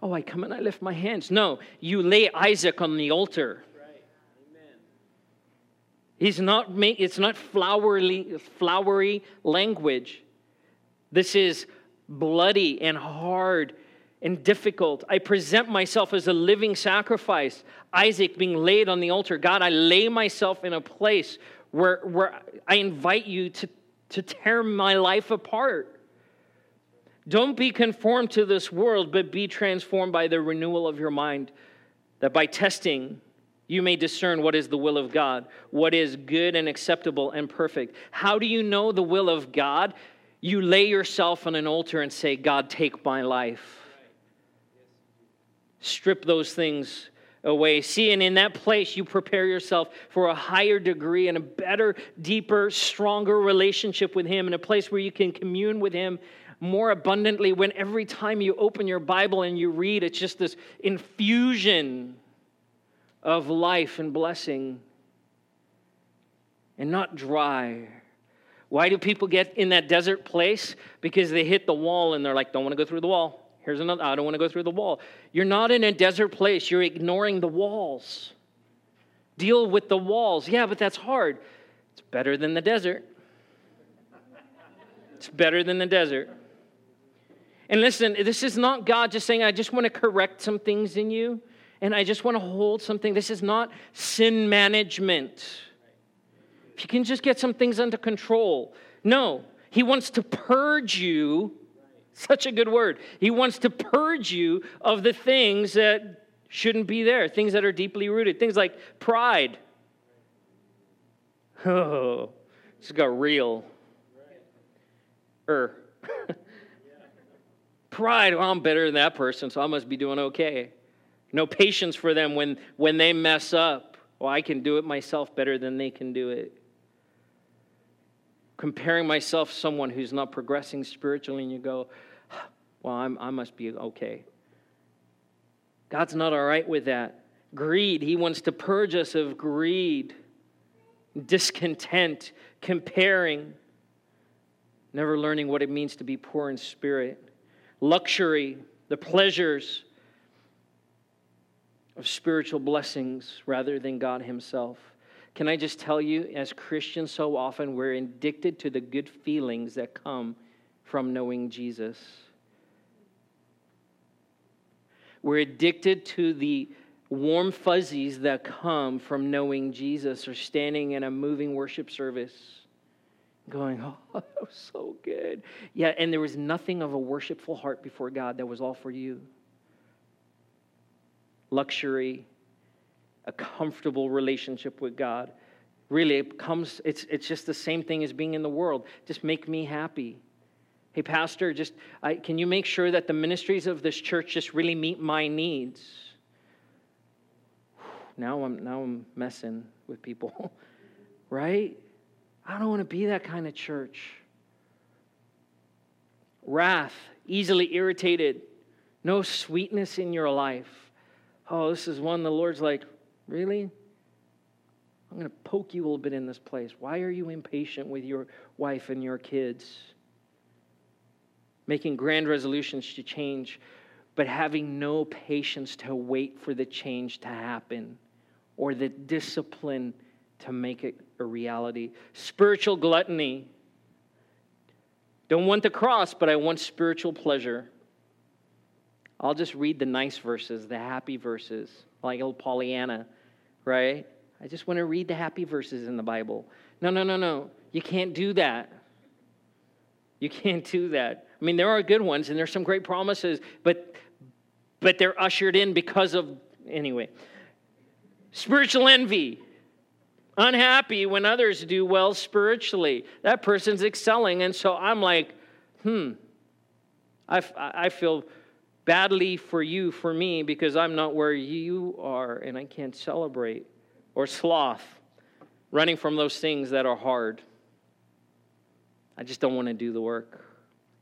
oh, I come and I lift my hands. No, you lay Isaac on the altar. Right. He's not make, it's not flowery, flowery language. This is bloody and hard and difficult. I present myself as a living sacrifice. Isaac being laid on the altar. God, I lay myself in a place where, where I invite you to, to tear my life apart. Don't be conformed to this world, but be transformed by the renewal of your mind, that by testing, you may discern what is the will of God, what is good and acceptable and perfect. How do you know the will of God? You lay yourself on an altar and say, God, take my life. Strip those things away. See, and in that place, you prepare yourself for a higher degree and a better, deeper, stronger relationship with Him, in a place where you can commune with Him more abundantly. When every time you open your Bible and you read, it's just this infusion of life and blessing and not dry. Why do people get in that desert place? Because they hit the wall and they're like, don't want to go through the wall. Here's another, I don't want to go through the wall. You're not in a desert place, you're ignoring the walls. Deal with the walls. Yeah, but that's hard. It's better than the desert. It's better than the desert. And listen, this is not God just saying, I just want to correct some things in you and I just want to hold something. This is not sin management. If you can just get some things under control. No, He wants to purge you such a good word. He wants to purge you of the things that shouldn't be there, things that are deeply rooted, things like pride. Oh, this got real. Er. pride, well, I'm better than that person, so I must be doing okay. No patience for them when, when they mess up. Well, I can do it myself better than they can do it comparing myself to someone who's not progressing spiritually, and you go, well, I'm, I must be okay. God's not all right with that. Greed, He wants to purge us of greed, discontent, comparing, never learning what it means to be poor in spirit, luxury, the pleasures of spiritual blessings rather than God Himself. Can I just tell you, as Christians, so often we're addicted to the good feelings that come from knowing Jesus. We're addicted to the warm fuzzies that come from knowing Jesus or standing in a moving worship service going, Oh, that was so good. Yeah, and there was nothing of a worshipful heart before God that was all for you. Luxury, a comfortable relationship with God. Really, it comes, it's, it's just the same thing as being in the world. Just make me happy. Hey, Pastor, just I, can you make sure that the ministries of this church just really meet my needs? Now I'm now I'm messing with people, right? I don't want to be that kind of church. Wrath, easily irritated, no sweetness in your life. Oh, this is one the Lord's like, really? I'm going to poke you a little bit in this place. Why are you impatient with your wife and your kids? Making grand resolutions to change, but having no patience to wait for the change to happen or the discipline to make it a reality. Spiritual gluttony. Don't want the cross, but I want spiritual pleasure. I'll just read the nice verses, the happy verses, like old Pollyanna, right? I just want to read the happy verses in the Bible. No, no, no, no. You can't do that. You can't do that. I mean, there are good ones and there's some great promises, but but they're ushered in because of anyway. Spiritual envy. Unhappy when others do well spiritually. That person's excelling. And so I'm like, hmm, I, I feel badly for you, for me, because I'm not where you are and I can't celebrate. Or sloth, running from those things that are hard. I just don't want to do the work.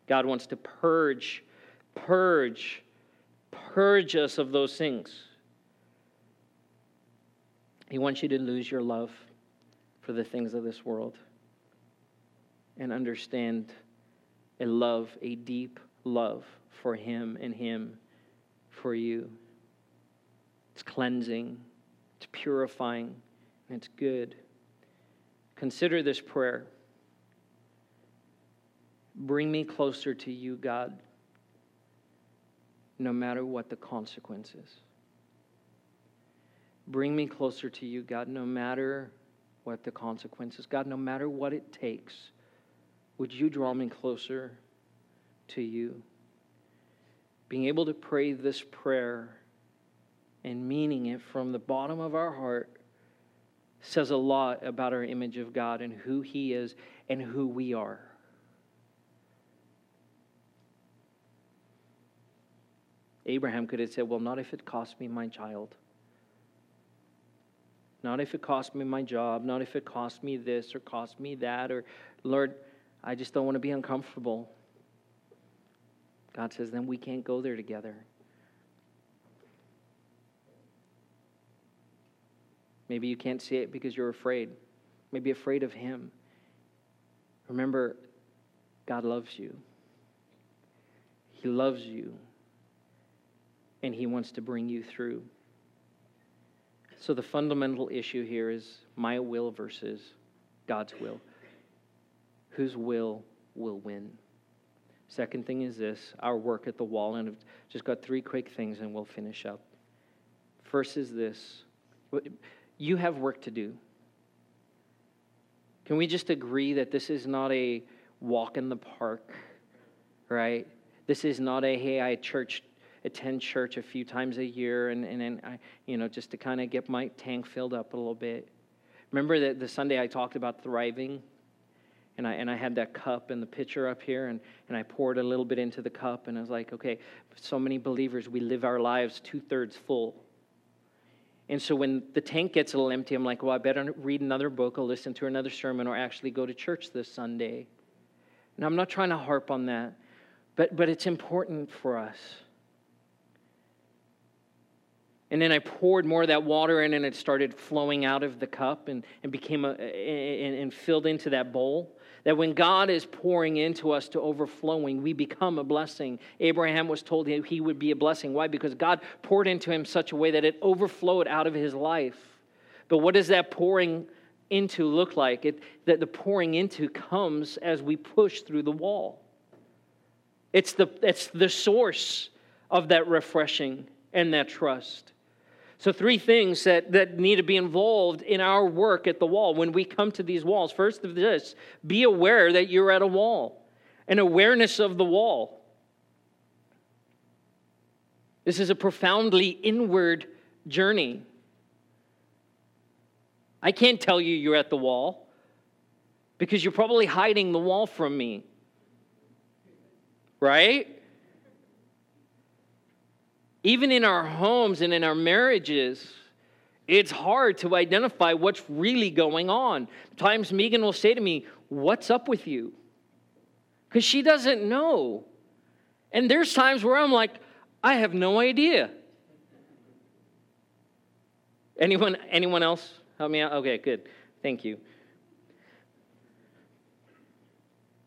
God wants to purge, purge, purge us of those things. He wants you to lose your love for the things of this world and understand a love, a deep love for Him and Him for you. It's cleansing, it's purifying, and it's good. Consider this prayer. Bring me closer to you, God, no matter what the consequences. Bring me closer to you, God, no matter what the consequences. God, no matter what it takes, would you draw me closer to you? Being able to pray this prayer and meaning it from the bottom of our heart says a lot about our image of God and who He is and who we are. Abraham could have said, Well, not if it cost me my child. Not if it cost me my job. Not if it cost me this or cost me that. Or, Lord, I just don't want to be uncomfortable. God says, Then we can't go there together. Maybe you can't see it because you're afraid. Maybe afraid of Him. Remember, God loves you. He loves you. And He wants to bring you through. So, the fundamental issue here is my will versus God's will. Whose will will win? Second thing is this our work at the wall. And I've just got three quick things and we'll finish up. First is this you have work to do. Can we just agree that this is not a walk in the park, right? This is not a, hey, I church attend church a few times a year and, and, and I, you know, just to kind of get my tank filled up a little bit. Remember that the Sunday I talked about thriving? And I, and I had that cup and the pitcher up here, and, and I poured a little bit into the cup, and I was like, okay, so many believers, we live our lives two thirds full. And so when the tank gets a little empty, I'm like, well, I better read another book or listen to another sermon or actually go to church this Sunday. And I'm not trying to harp on that, but, but it's important for us. And then I poured more of that water in, and it started flowing out of the cup and, and became a, and, and filled into that bowl. That when God is pouring into us to overflowing, we become a blessing. Abraham was told he would be a blessing. Why? Because God poured into him such a way that it overflowed out of his life. But what does that pouring into look like? It, that the pouring into comes as we push through the wall. It's the, it's the source of that refreshing and that trust. So, three things that, that need to be involved in our work at the wall when we come to these walls. First of this, be aware that you're at a wall, an awareness of the wall. This is a profoundly inward journey. I can't tell you you're at the wall because you're probably hiding the wall from me. Right? Even in our homes and in our marriages, it's hard to identify what's really going on. Times Megan will say to me, What's up with you? Because she doesn't know. And there's times where I'm like, I have no idea. Anyone, anyone else help me out? Okay, good. Thank you.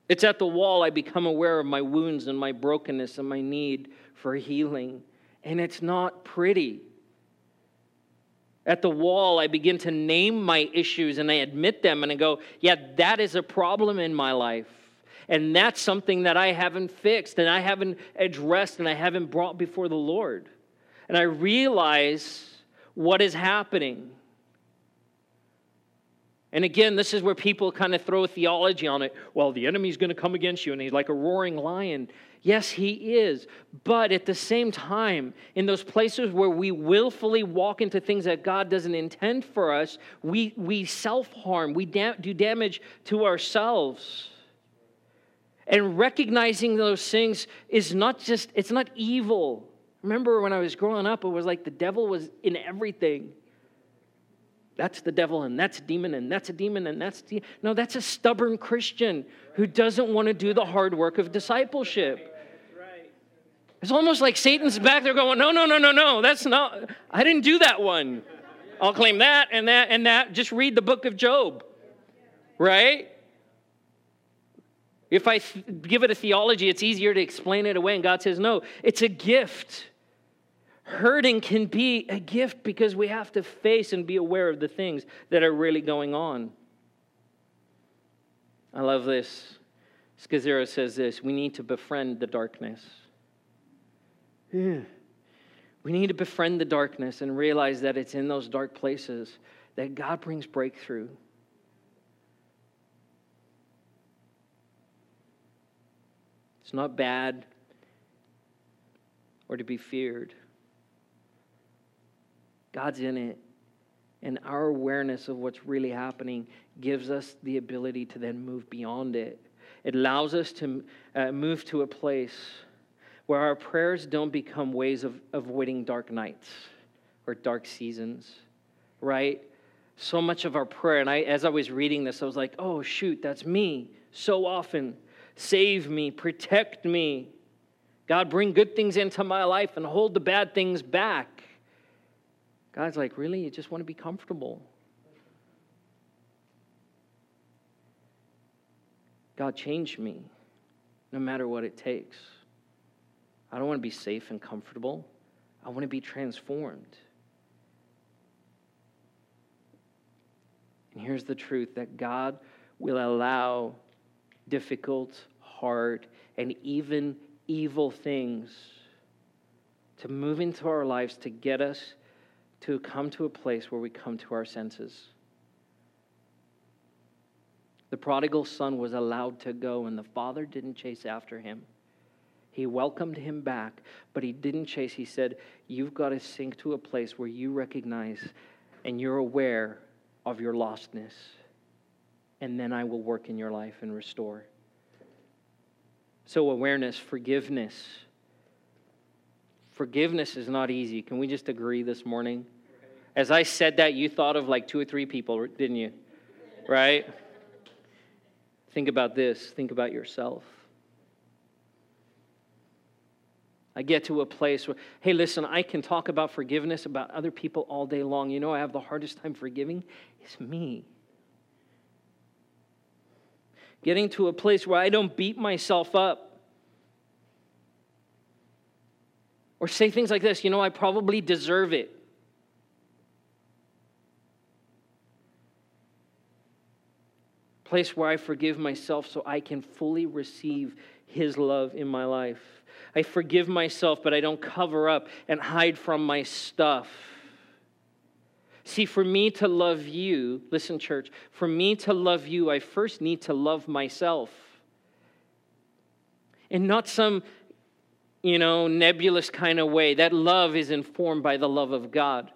It's at the wall I become aware of my wounds and my brokenness and my need for healing and it's not pretty. At the wall, I begin to name my issues and I admit them and I go, yeah, that is a problem in my life. And that's something that I haven't fixed and I haven't addressed and I haven't brought before the Lord. And I realize what is happening. And again, this is where people kind of throw theology on it. Well, the enemy's going to come against you, and he's like a roaring lion. Yes, he is. But at the same time, in those places where we willfully walk into things that God doesn't intend for us, we, we self harm, we da- do damage to ourselves. And recognizing those things is not just, it's not evil. Remember when I was growing up, it was like the devil was in everything. That's the devil, and that's a demon, and that's a demon, and that's de- no, that's a stubborn Christian who doesn't want to do the hard work of discipleship. It's almost like Satan's back there going, No, no, no, no, no, that's not, I didn't do that one. I'll claim that and that and that. Just read the book of Job, right? If I th- give it a theology, it's easier to explain it away. And God says, No, it's a gift. Hurting can be a gift because we have to face and be aware of the things that are really going on. I love this. Scazzero says this we need to befriend the darkness. Yeah. We need to befriend the darkness and realize that it's in those dark places that God brings breakthrough. It's not bad or to be feared. God's in it. And our awareness of what's really happening gives us the ability to then move beyond it. It allows us to uh, move to a place where our prayers don't become ways of avoiding dark nights or dark seasons, right? So much of our prayer, and I, as I was reading this, I was like, oh, shoot, that's me so often. Save me, protect me. God, bring good things into my life and hold the bad things back. God's like, really? You just want to be comfortable? God, change me no matter what it takes. I don't want to be safe and comfortable. I want to be transformed. And here's the truth that God will allow difficult, hard, and even evil things to move into our lives to get us to come to a place where we come to our senses. The prodigal son was allowed to go, and the father didn't chase after him. He welcomed him back, but he didn't chase. He said, You've got to sink to a place where you recognize and you're aware of your lostness, and then I will work in your life and restore. So, awareness, forgiveness, Forgiveness is not easy. Can we just agree this morning? As I said that, you thought of like two or three people, didn't you? Right? Think about this. Think about yourself. I get to a place where, hey, listen, I can talk about forgiveness about other people all day long. You know, I have the hardest time forgiving It's me. Getting to a place where I don't beat myself up Or say things like this you know, I probably deserve it. Place where I forgive myself so I can fully receive His love in my life. I forgive myself, but I don't cover up and hide from my stuff. See, for me to love you, listen, church, for me to love you, I first need to love myself. And not some you know, nebulous kind of way. That love is informed by the love of God.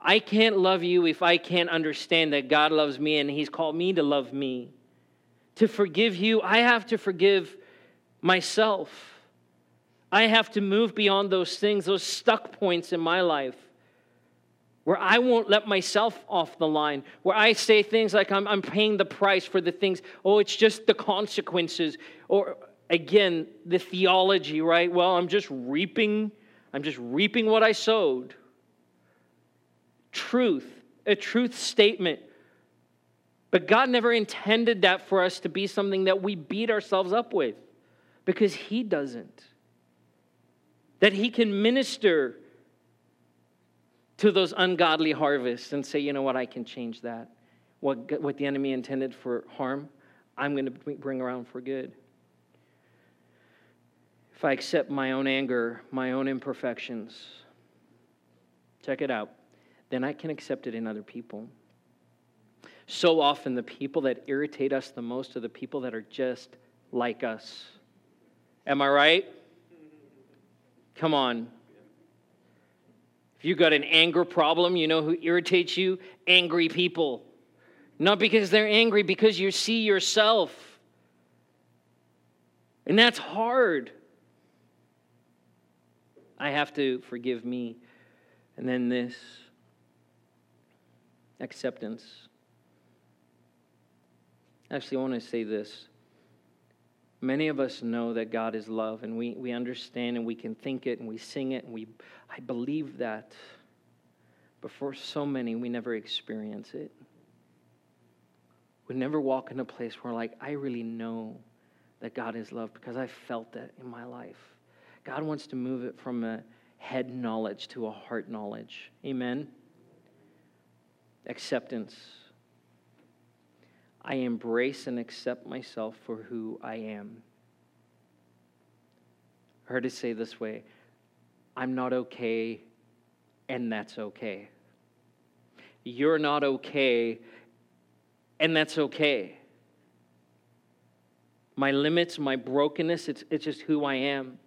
I can't love you if I can't understand that God loves me and He's called me to love me. To forgive you, I have to forgive myself. I have to move beyond those things, those stuck points in my life where I won't let myself off the line, where I say things like I'm, I'm paying the price for the things, oh, it's just the consequences, or again, the theology, right? Well, I'm just reaping, I'm just reaping what I sowed. Truth, a truth statement. But God never intended that for us to be something that we beat ourselves up with because He doesn't. That He can minister to those ungodly harvests and say, you know what, I can change that. What, what the enemy intended for harm, I'm going to bring around for good. If I accept my own anger, my own imperfections, check it out, then I can accept it in other people. So often, the people that irritate us the most are the people that are just like us. Am I right? Come on. If you've got an anger problem, you know who irritates you? Angry people. Not because they're angry, because you see yourself. And that's hard. I have to forgive me. And then this acceptance. Actually, I want to say this. Many of us know that God is love, and we, we understand and we can think it and we sing it, and we I believe that. But for so many, we never experience it. We never walk in a place where, like, I really know that God is love because I felt that in my life. God wants to move it from a head knowledge to a heart knowledge. Amen? Acceptance. I embrace and accept myself for who I am. I heard it say this way I'm not okay, and that's okay. You're not okay, and that's okay. My limits, my brokenness, it's, it's just who I am.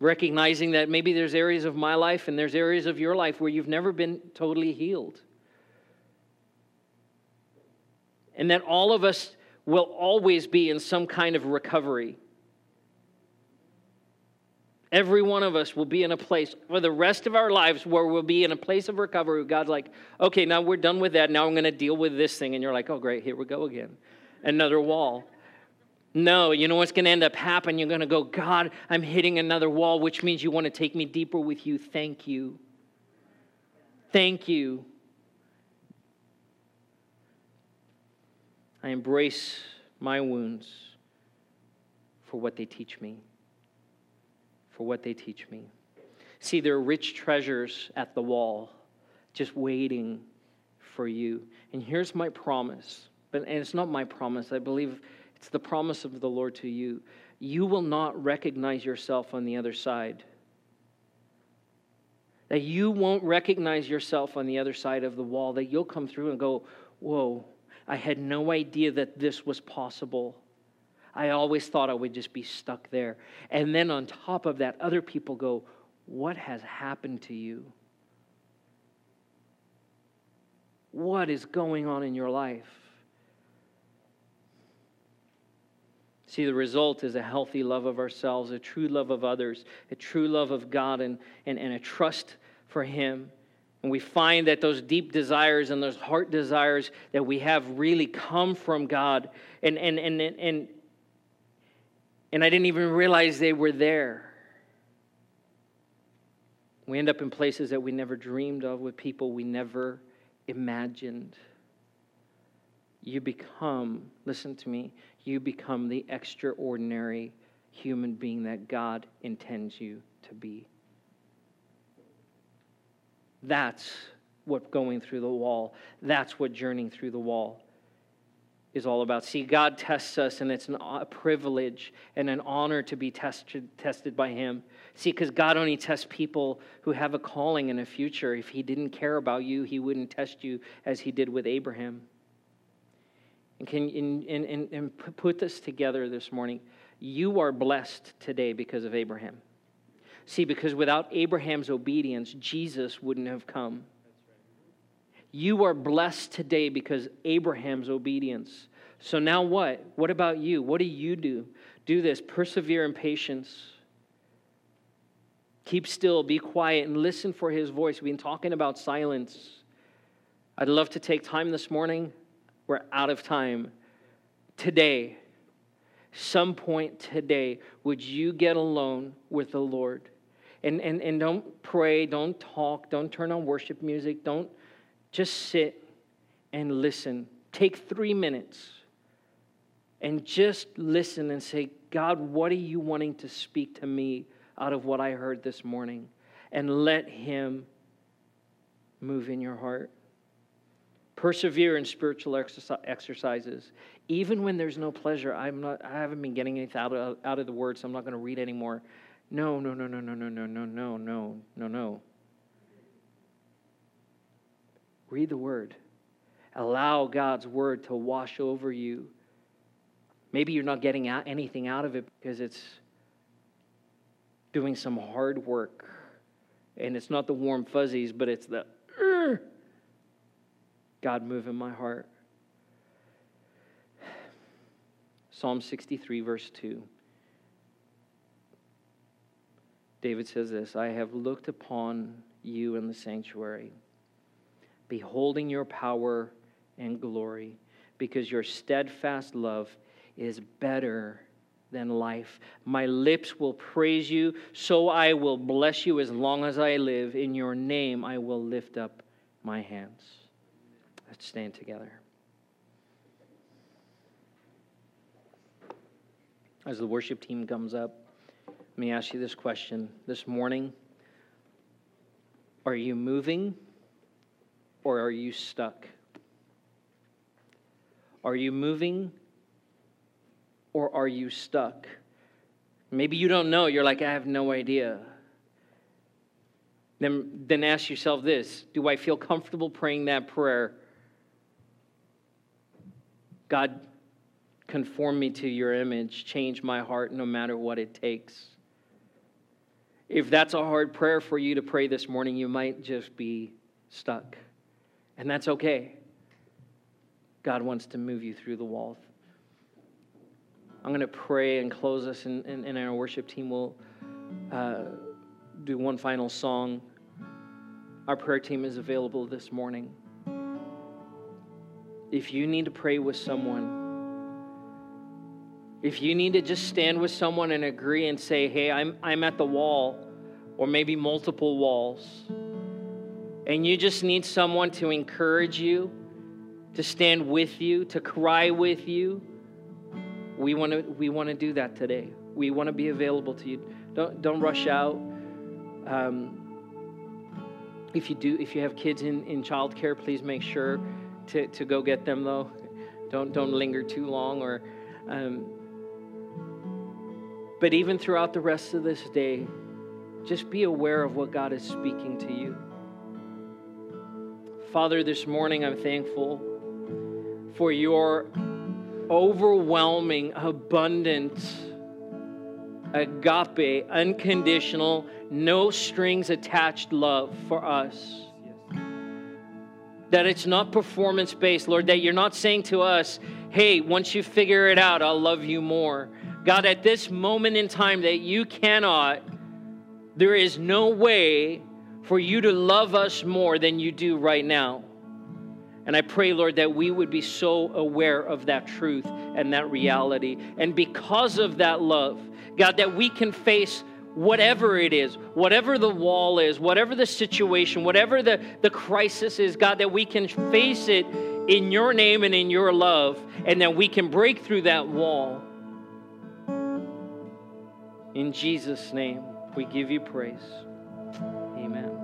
Recognizing that maybe there's areas of my life and there's areas of your life where you've never been totally healed. And that all of us will always be in some kind of recovery. Every one of us will be in a place for the rest of our lives where we'll be in a place of recovery. God's like, okay, now we're done with that. Now I'm going to deal with this thing. And you're like, oh, great, here we go again. Another wall. No, you know what's going to end up happening? You're going to go, God, I'm hitting another wall, which means you want to take me deeper with you. Thank you. Thank you. I embrace my wounds for what they teach me. For what they teach me. See, there are rich treasures at the wall just waiting for you. And here's my promise. But and it's not my promise. I believe it's the promise of the Lord to you. You will not recognize yourself on the other side. That you won't recognize yourself on the other side of the wall. That you'll come through and go, Whoa, I had no idea that this was possible. I always thought I would just be stuck there. And then on top of that, other people go, What has happened to you? What is going on in your life? See, the result is a healthy love of ourselves, a true love of others, a true love of God, and, and, and a trust for Him. And we find that those deep desires and those heart desires that we have really come from God. And, and, and, and, and I didn't even realize they were there. We end up in places that we never dreamed of with people we never imagined. You become, listen to me, you become the extraordinary human being that God intends you to be. That's what going through the wall, that's what journeying through the wall is all about. See, God tests us, and it's a privilege and an honor to be tested, tested by Him. See, because God only tests people who have a calling and a future. If He didn't care about you, He wouldn't test you as He did with Abraham. And can and, and, and put this together this morning. You are blessed today because of Abraham. See, because without Abraham's obedience, Jesus wouldn't have come. You are blessed today because Abraham's obedience. So now what? What about you? What do you do? Do this. Persevere in patience. Keep still, be quiet, and listen for his voice. We've been talking about silence. I'd love to take time this morning we're out of time. Today, some point today, would you get alone with the Lord? And, and, and don't pray, don't talk, don't turn on worship music, don't just sit and listen. Take three minutes and just listen and say, God, what are you wanting to speak to me out of what I heard this morning? And let Him move in your heart. Persevere in spiritual exercises. Even when there's no pleasure, I'm not, I haven't been getting anything out of, out of the word, so I'm not going to read anymore. No, no, no, no, no, no, no, no, no, no, no, no. Read the word. Allow God's word to wash over you. Maybe you're not getting out anything out of it because it's doing some hard work. And it's not the warm fuzzies, but it's the. Uh, God, move in my heart. Psalm 63, verse 2. David says this I have looked upon you in the sanctuary, beholding your power and glory, because your steadfast love is better than life. My lips will praise you, so I will bless you as long as I live. In your name I will lift up my hands. Let's stand together. As the worship team comes up, let me ask you this question. This morning, are you moving or are you stuck? Are you moving or are you stuck? Maybe you don't know. You're like, I have no idea. Then, then ask yourself this Do I feel comfortable praying that prayer? God, conform me to your image, change my heart no matter what it takes. If that's a hard prayer for you to pray this morning, you might just be stuck. And that's okay. God wants to move you through the wall. I'm going to pray and close us, and, and, and our worship team will uh, do one final song. Our prayer team is available this morning. If you need to pray with someone, if you need to just stand with someone and agree and say, hey, I'm, I'm at the wall, or maybe multiple walls, and you just need someone to encourage you, to stand with you, to cry with you, we want to we want to do that today. We want to be available to you. Don't don't rush out. Um, if you do, if you have kids in in childcare, please make sure to, to go get them though. Don't don't linger too long or. Um, but even throughout the rest of this day, just be aware of what God is speaking to you. Father, this morning I'm thankful for your overwhelming, abundant, agape, unconditional, no strings attached love for us. That it's not performance based, Lord, that you're not saying to us, hey, once you figure it out, I'll love you more. God, at this moment in time, that you cannot, there is no way for you to love us more than you do right now. And I pray, Lord, that we would be so aware of that truth and that reality. And because of that love, God, that we can face whatever it is, whatever the wall is, whatever the situation, whatever the, the crisis is, God, that we can face it in your name and in your love, and that we can break through that wall. In Jesus' name, we give you praise. Amen.